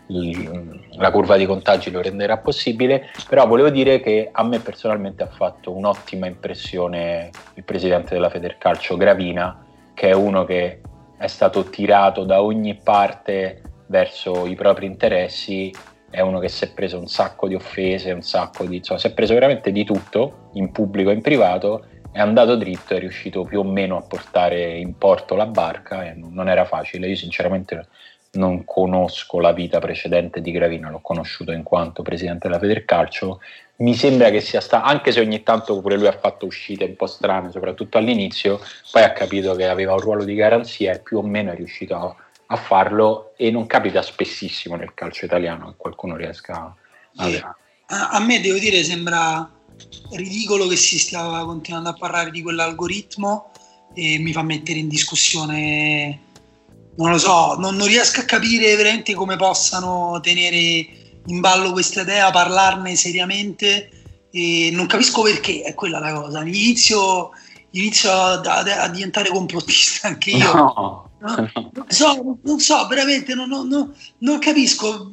la curva di contagi lo renderà possibile, però volevo dire che a me personalmente ha fatto un'ottima impressione il presidente della Federcalcio Gravina, che è uno che è stato tirato da ogni parte verso i propri interessi è uno che si è preso un sacco di offese, un sacco di... Insomma, si è preso veramente di tutto, in pubblico e in privato, è andato dritto, è riuscito più o meno a portare in porto la barca non era facile. Io sinceramente non conosco la vita precedente di Gravina, l'ho conosciuto in quanto presidente della Federcalcio. Mi sembra che sia stato, anche se ogni tanto pure lui ha fatto uscite un po' strane, soprattutto all'inizio, poi ha capito che aveva un ruolo di garanzia e più o meno è riuscito a a farlo e non capita spessissimo nel calcio italiano che qualcuno riesca a... Eh, a me devo dire sembra ridicolo che si stia continuando a parlare di quell'algoritmo e mi fa mettere in discussione non lo so, non, non riesco a capire veramente come possano tenere in ballo questa idea, parlarne seriamente e non capisco perché, è quella la cosa. Inizio, inizio a, a, a diventare complottista anche io. No. No, non, so, non so, veramente non, non, non capisco.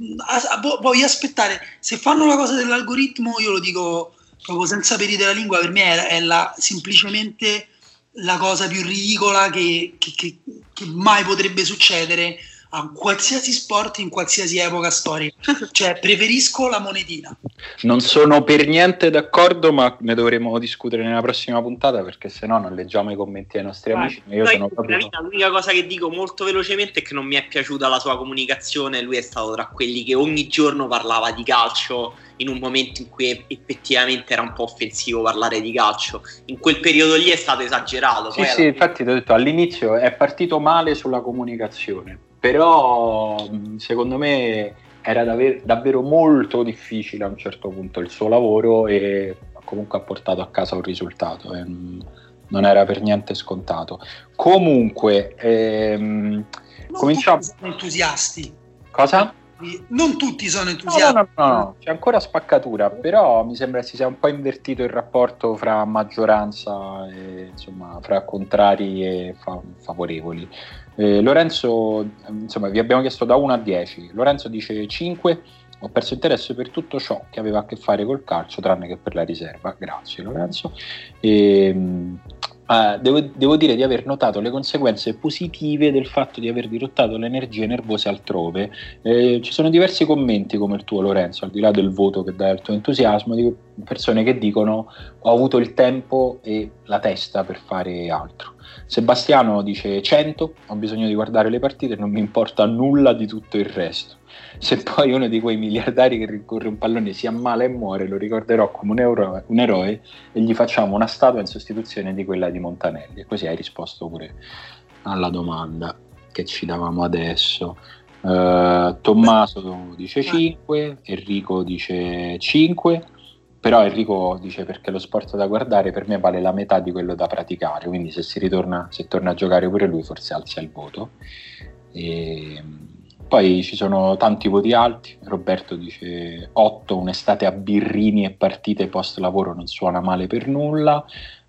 voglio aspettare. Se fanno la cosa dell'algoritmo, io lo dico proprio senza peri della lingua, per me è, è la, semplicemente la cosa più ridicola che, che, che, che mai potrebbe succedere a qualsiasi sport in qualsiasi epoca storica. Cioè, preferisco la monetina. Non sono per niente d'accordo, ma ne dovremo discutere nella prossima puntata perché se no non leggiamo i commenti ai nostri Vai. amici. Io sono proprio... L'unica cosa che dico molto velocemente è che non mi è piaciuta la sua comunicazione. Lui è stato tra quelli che ogni giorno parlava di calcio in un momento in cui effettivamente era un po' offensivo parlare di calcio. In quel periodo lì è stato esagerato. Sì, sì, infatti ti ho detto all'inizio è partito male sulla comunicazione però secondo me era davvero, davvero molto difficile a un certo punto il suo lavoro e comunque ha portato a casa un risultato. E, non era per niente scontato. Comunque, ehm, cominciamo. Entusiasti. Cosa? Non tutti sono entusiasti. No, no, no, no, c'è ancora spaccatura, però mi sembra si sia un po' invertito il rapporto fra maggioranza e insomma, fra contrari e fa- favorevoli. Eh, Lorenzo, insomma, vi abbiamo chiesto da 1 a 10. Lorenzo dice 5. Ho perso interesse per tutto ciò che aveva a che fare col calcio, tranne che per la riserva. Grazie Lorenzo. E, ehm, Uh, devo, devo, dire di aver notato le conseguenze positive del fatto di aver dirottato le energie nervose altrove. Eh, ci sono diversi commenti come il tuo Lorenzo, al di là del voto che dà il tuo entusiasmo, di persone che dicono ho avuto il tempo e la testa per fare altro. Sebastiano dice 100, ho bisogno di guardare le partite, non mi importa nulla di tutto il resto. Se poi uno di quei miliardari che ricorre un pallone si ammala e muore, lo ricorderò come un eroe, un eroe e gli facciamo una statua in sostituzione di quella di Montanelli. E così hai risposto pure alla domanda che ci davamo adesso. Uh, Tommaso dice 5, Enrico dice 5, però Enrico dice perché lo sport da guardare per me vale la metà di quello da praticare, quindi se si ritorna, se torna a giocare pure lui forse alza il voto. E, poi ci sono tanti voti alti, Roberto dice 8, un'estate a birrini e partite post lavoro non suona male per nulla,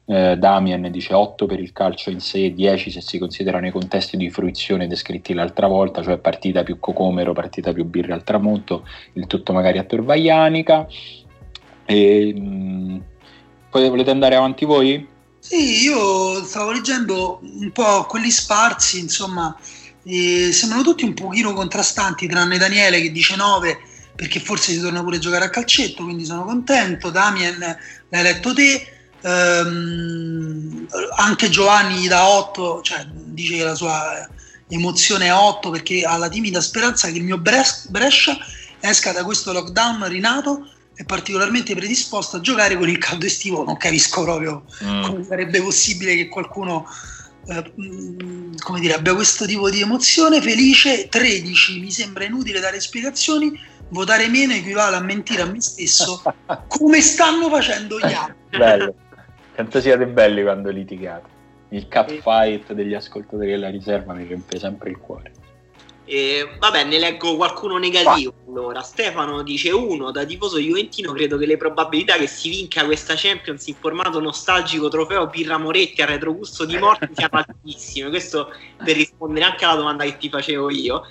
eh, Damien dice 8 per il calcio in sé, 10 se si considerano i contesti di fruizione descritti l'altra volta, cioè partita più cocomero, partita più birra al tramonto, il tutto magari a Torvaianica. Mm, poi volete andare avanti voi? Sì, io stavo leggendo un po' quelli sparsi, insomma, e sembrano tutti un pochino contrastanti, tranne Daniele che dice 9 perché forse si torna pure a giocare a calcetto, quindi sono contento. Damien l'hai letto te. Um, anche Giovanni da 8, cioè dice che la sua emozione è 8 perché ha la timida speranza che il mio Brescia esca da questo lockdown rinato e particolarmente predisposto a giocare con il caldo estivo. Non capisco proprio mm. come sarebbe possibile che qualcuno eh, mm, come dire, abbia questo tipo di emozione felice 13 mi sembra inutile dare spiegazioni votare meno equivale a mentire a me stesso come stanno facendo gli altri. Bello. Quanto siete belli quando litigate. Il cat fight degli ascoltatori della riserva mi riempie sempre il cuore e, vabbè, ne leggo qualcuno negativo. Allora, Stefano dice: Uno, da tifoso juventino, credo che le probabilità che si vinca questa Champions in formato nostalgico trofeo Birra Moretti a retrogusto di morte siano altissime. Questo per rispondere anche alla domanda che ti facevo io.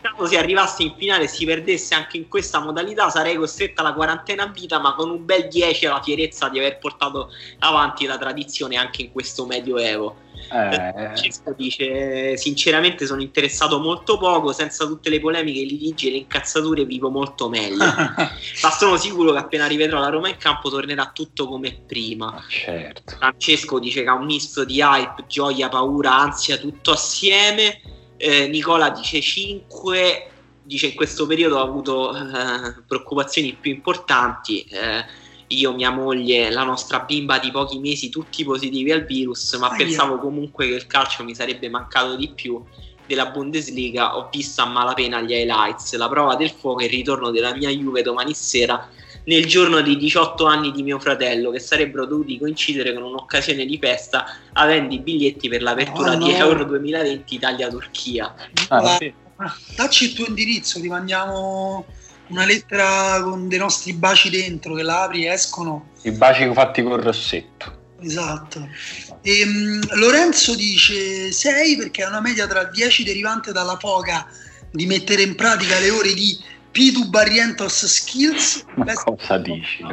caso si arrivasse in finale e si perdesse anche in questa modalità, sarei costretta alla quarantena a vita, ma con un bel 10 alla fierezza di aver portato avanti la tradizione anche in questo medioevo. Eh. Francesco dice: Sinceramente, sono interessato molto poco. Senza tutte le polemiche, i litigi e le incazzature, vivo molto meglio. Ma sono sicuro che appena rivedrò la Roma in campo tornerà tutto come prima. Certo. Francesco dice che ha un misto di hype, gioia, paura, ansia, tutto assieme. Eh, Nicola dice 5. Dice in questo periodo ha avuto eh, preoccupazioni più importanti. Eh, io, mia moglie, la nostra bimba di pochi mesi, tutti positivi al virus, ma ah, pensavo comunque che il calcio mi sarebbe mancato di più della Bundesliga. Ho visto a malapena gli highlights, la prova del fuoco e il ritorno della mia Juve domani sera nel giorno dei 18 anni di mio fratello, che sarebbero dovuti coincidere con un'occasione di festa, avendo i biglietti per l'apertura oh, no. di Euro 2020 Italia-Turchia. Ah, sì. Dacci il tuo indirizzo, ti mandiamo una lettera con dei nostri baci dentro che la apri e escono. I baci fatti col rossetto. Esatto. E, um, Lorenzo dice 6 perché è una media tra 10 derivante dalla foga di mettere in pratica le ore di Pitu Barrientos Skills. Ma cosa dici?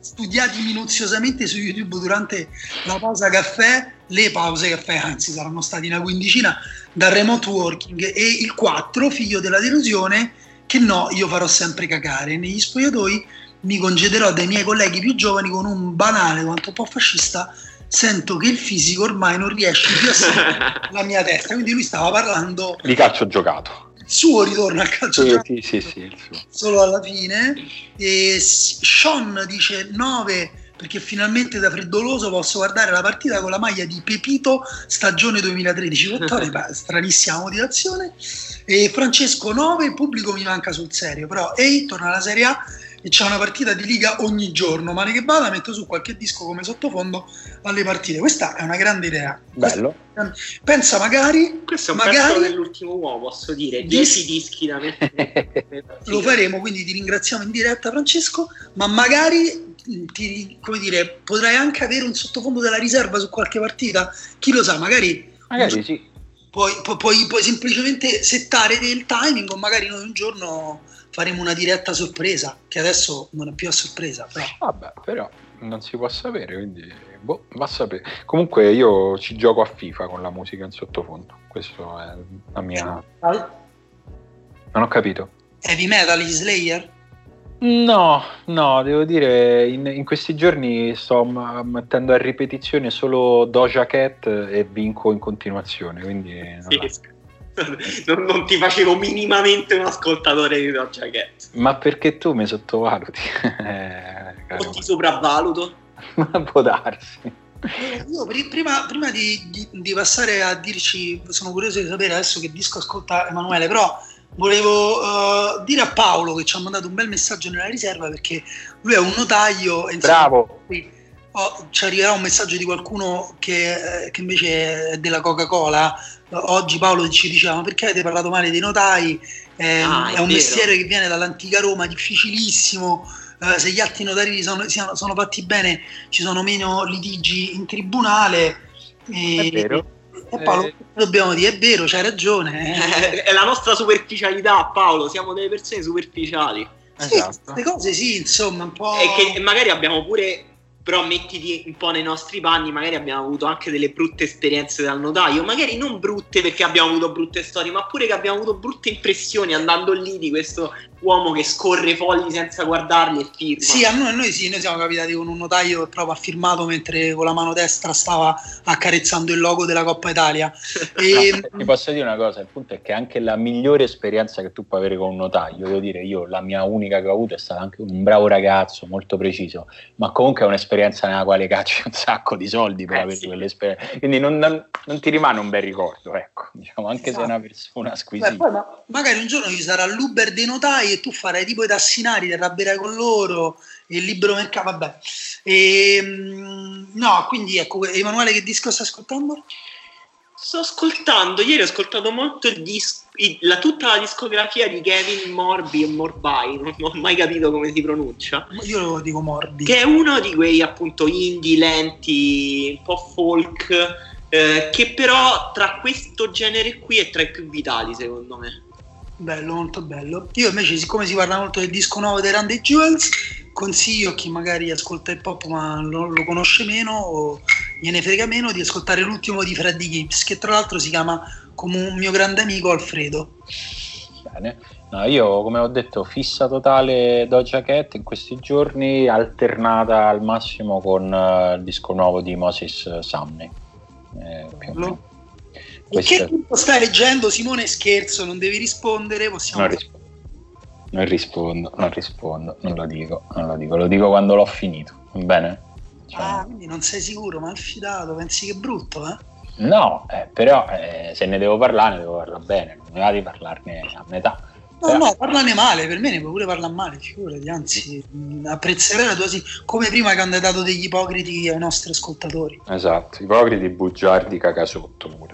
Studiati minuziosamente su YouTube durante la pausa caffè, le pause caffè, anzi saranno stati una quindicina, dal remote working. E il 4, figlio della delusione, che no, io farò sempre cagare. Negli spogliatoi mi concederò dai miei colleghi più giovani con un banale quanto un po' fascista. Sento che il fisico ormai non riesce più a seguire la mia testa. Quindi lui stava parlando di calcio giocato. Il suo ritorno al calcio sì, giocato. Sì, sì, sì, solo alla fine. E Sean dice 9 perché finalmente da freddoloso posso guardare la partita con la maglia di Pepito stagione 2013 stranissima motivazione. E Francesco 9 il pubblico mi manca sul serio però ehi torna alla Serie A e c'è una partita di Liga ogni giorno male che vada metto su qualche disco come sottofondo alle partite. Questa è una grande idea. Bello. Pensa magari questo è un magari, pezzo dell'ultimo uomo posso dire. 10 dischi da mettere. Lo faremo quindi ti ringraziamo in diretta Francesco ma magari ti, come dire, potrai anche avere un sottofondo della riserva su qualche partita. Chi lo sa, magari, magari sì. puoi, puoi, puoi, semplicemente settare del timing o magari noi un giorno faremo una diretta sorpresa, che adesso non è più a sorpresa. Però. Vabbè, però non si può sapere, quindi boh, va a sapere. Comunque io ci gioco a FIFA con la musica in sottofondo, questo è la mia... Non ho capito. Heavy Metal Slayer? No, no, devo dire, in, in questi giorni sto mettendo a ripetizione solo Doja Cat e vinco in continuazione, quindi... Non, non, ti facevo minimamente un ascoltatore di Doja Cat. Ma perché tu mi sottovaluti? eh, o ti sopravvaluto? Ma può darsi. Io prima, prima di, di, di, passare a dirci, sono curioso di sapere adesso che disco ascolta Emanuele, però volevo uh, dire a Paolo che ci ha mandato un bel messaggio nella riserva perché lui è un notaio e bravo oh, ci arriverà un messaggio di qualcuno che, eh, che invece è della Coca-Cola oggi Paolo ci diceva ma perché avete parlato male dei notai eh, ah, è, è un vero. mestiere che viene dall'antica Roma difficilissimo uh, se gli atti notari sono, siano, sono fatti bene ci sono meno litigi in tribunale e, è vero e Paolo, eh, dobbiamo dire, è vero, c'hai ragione. Eh. È la nostra superficialità, Paolo, siamo delle persone superficiali. Sì, esatto. queste cose sì, insomma, un po'... E che magari abbiamo pure però mettiti un po' nei nostri panni, magari abbiamo avuto anche delle brutte esperienze dal notaio, magari non brutte perché abbiamo avuto brutte storie, ma pure che abbiamo avuto brutte impressioni andando lì di questo uomo che scorre fogli senza guardarli e firma. Sì, a noi, a noi sì, noi siamo capitati con un notaio che proprio ha firmato mentre con la mano destra stava accarezzando il logo della Coppa Italia. E... No, ti posso dire una cosa, il punto è che anche la migliore esperienza che tu puoi avere con un notaio, devo dire io, la mia unica che ho avuto è stata anche un bravo ragazzo, molto preciso, ma comunque è un'esperienza nella quale cacci un sacco di soldi per eh, avere sì. quell'esperienza. Quindi non, non, non, ti rimane un bel ricordo, ecco, diciamo, anche esatto. se è una persona squisita. Beh, poi, ma magari un giorno ci sarà l'Uber dei notai e tu farai tipo i tassinari, ti arrabbierai con loro, il libero mercato, vabbè. E, ehm, no, quindi ecco, Emanuele che disco stai ascoltando? Sto ascoltando, ieri ho ascoltato molto il disco, la, tutta la discografia di Kevin Morby o Morby, non, ho mai capito come si pronuncia. Io lo dico Morby. Che è uno di quei appunto indie lenti, un po' folk, eh, che però tra questo genere qui è tra i più vitali secondo me. Bello, molto bello. Io invece, siccome si parla molto del disco nuovo dei Randy Jewels, consiglio a chi magari ascolta hip hop ma lo, lo, conosce meno o gliene frega meno di ascoltare l'ultimo di Freddy Gibbs, che tra l'altro si chiama come un mio grande amico Alfredo. Bene. No, io come ho detto fissa totale Doja Cat in questi giorni alternata al massimo con uh, il disco nuovo di Moses Sumney eh, Questo... Che stai leggendo Simone scherzo non devi rispondere possiamo... non, rispondo. non rispondo non rispondo non lo dico non lo dico lo dico quando l'ho finito va bene cioè... ah quindi non sei sicuro ma fidato pensi che è brutto eh No, eh, però eh, se ne devo parlare, ne devo parlare bene, non mi va di parlarne a metà. No, però... no, parlane male, per me ne puoi pure parlare male, figurati, anzi apprezzerei la tua sì, come prima che hanno dato degli ipocriti ai nostri ascoltatori. Esatto, ipocriti, bugiardi, cagasotto, pure.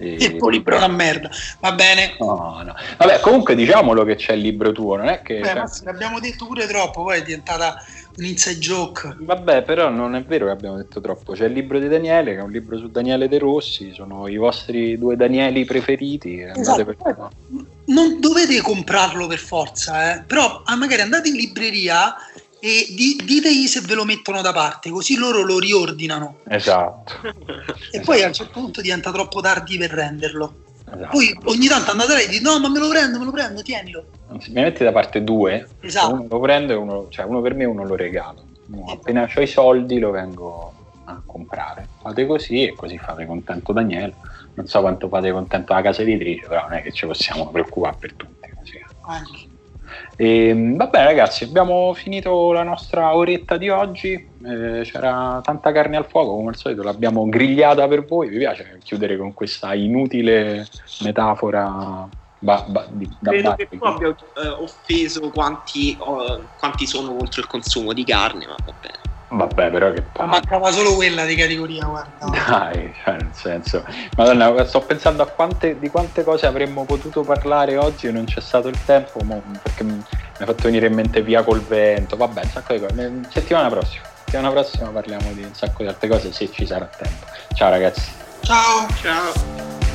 E il libro è una merda, va bene. No, no. Vabbè, comunque diciamolo che c'è il libro tuo, non è che... Beh, cioè... l'abbiamo detto pure troppo, poi è diventata un inside joke. Vabbè, però non è vero che abbiamo detto troppo. C'è il libro di Daniele, che è un libro su Daniele De Rossi, sono i vostri due Danieli preferiti. Esatto. Per... Non dovete comprarlo per forza, eh. però ah, magari andate in libreria e di, ditegli se ve lo mettono da parte, così loro lo riordinano. Esatto. e esatto. poi a un certo punto diventa troppo tardi per renderlo. Esatto. Poi ogni tanto andate lei e dite no ma me lo prendo, me lo prendo, tienilo. Se mi metti da parte due, esatto. uno lo prendo e uno, cioè uno per me e uno lo regalo. No, appena ho i soldi lo vengo a comprare. Fate così e così fate contento Daniele. Non so quanto fate contento la casa editrice, però non è che ci possiamo preoccupare per tutti. Così. Anche. E, ehm, vabbè ragazzi, abbiamo finito la nostra oretta di oggi, eh, c'era tanta carne al fuoco come al solito, l'abbiamo grigliata per voi, vi piace chiudere con questa inutile metafora ba, ba, di, da Credo che tu abbia eh, offeso quanti, oh, quanti sono contro il consumo di carne, ma va bene. Vabbè, però che palle. Mancava solo quella di categoria, guarda. Dai, cioè, nel senso. Madonna, sto pensando a quante, di quante cose avremmo potuto parlare oggi e non c'è stato il tempo, perché mi ha fatto venire in mente via col vento. Vabbè, un sacco di cose. Settimana prossima. Settimana prossima parliamo di un sacco di altre cose se ci sarà tempo. Ciao ragazzi. Ciao. Ciao.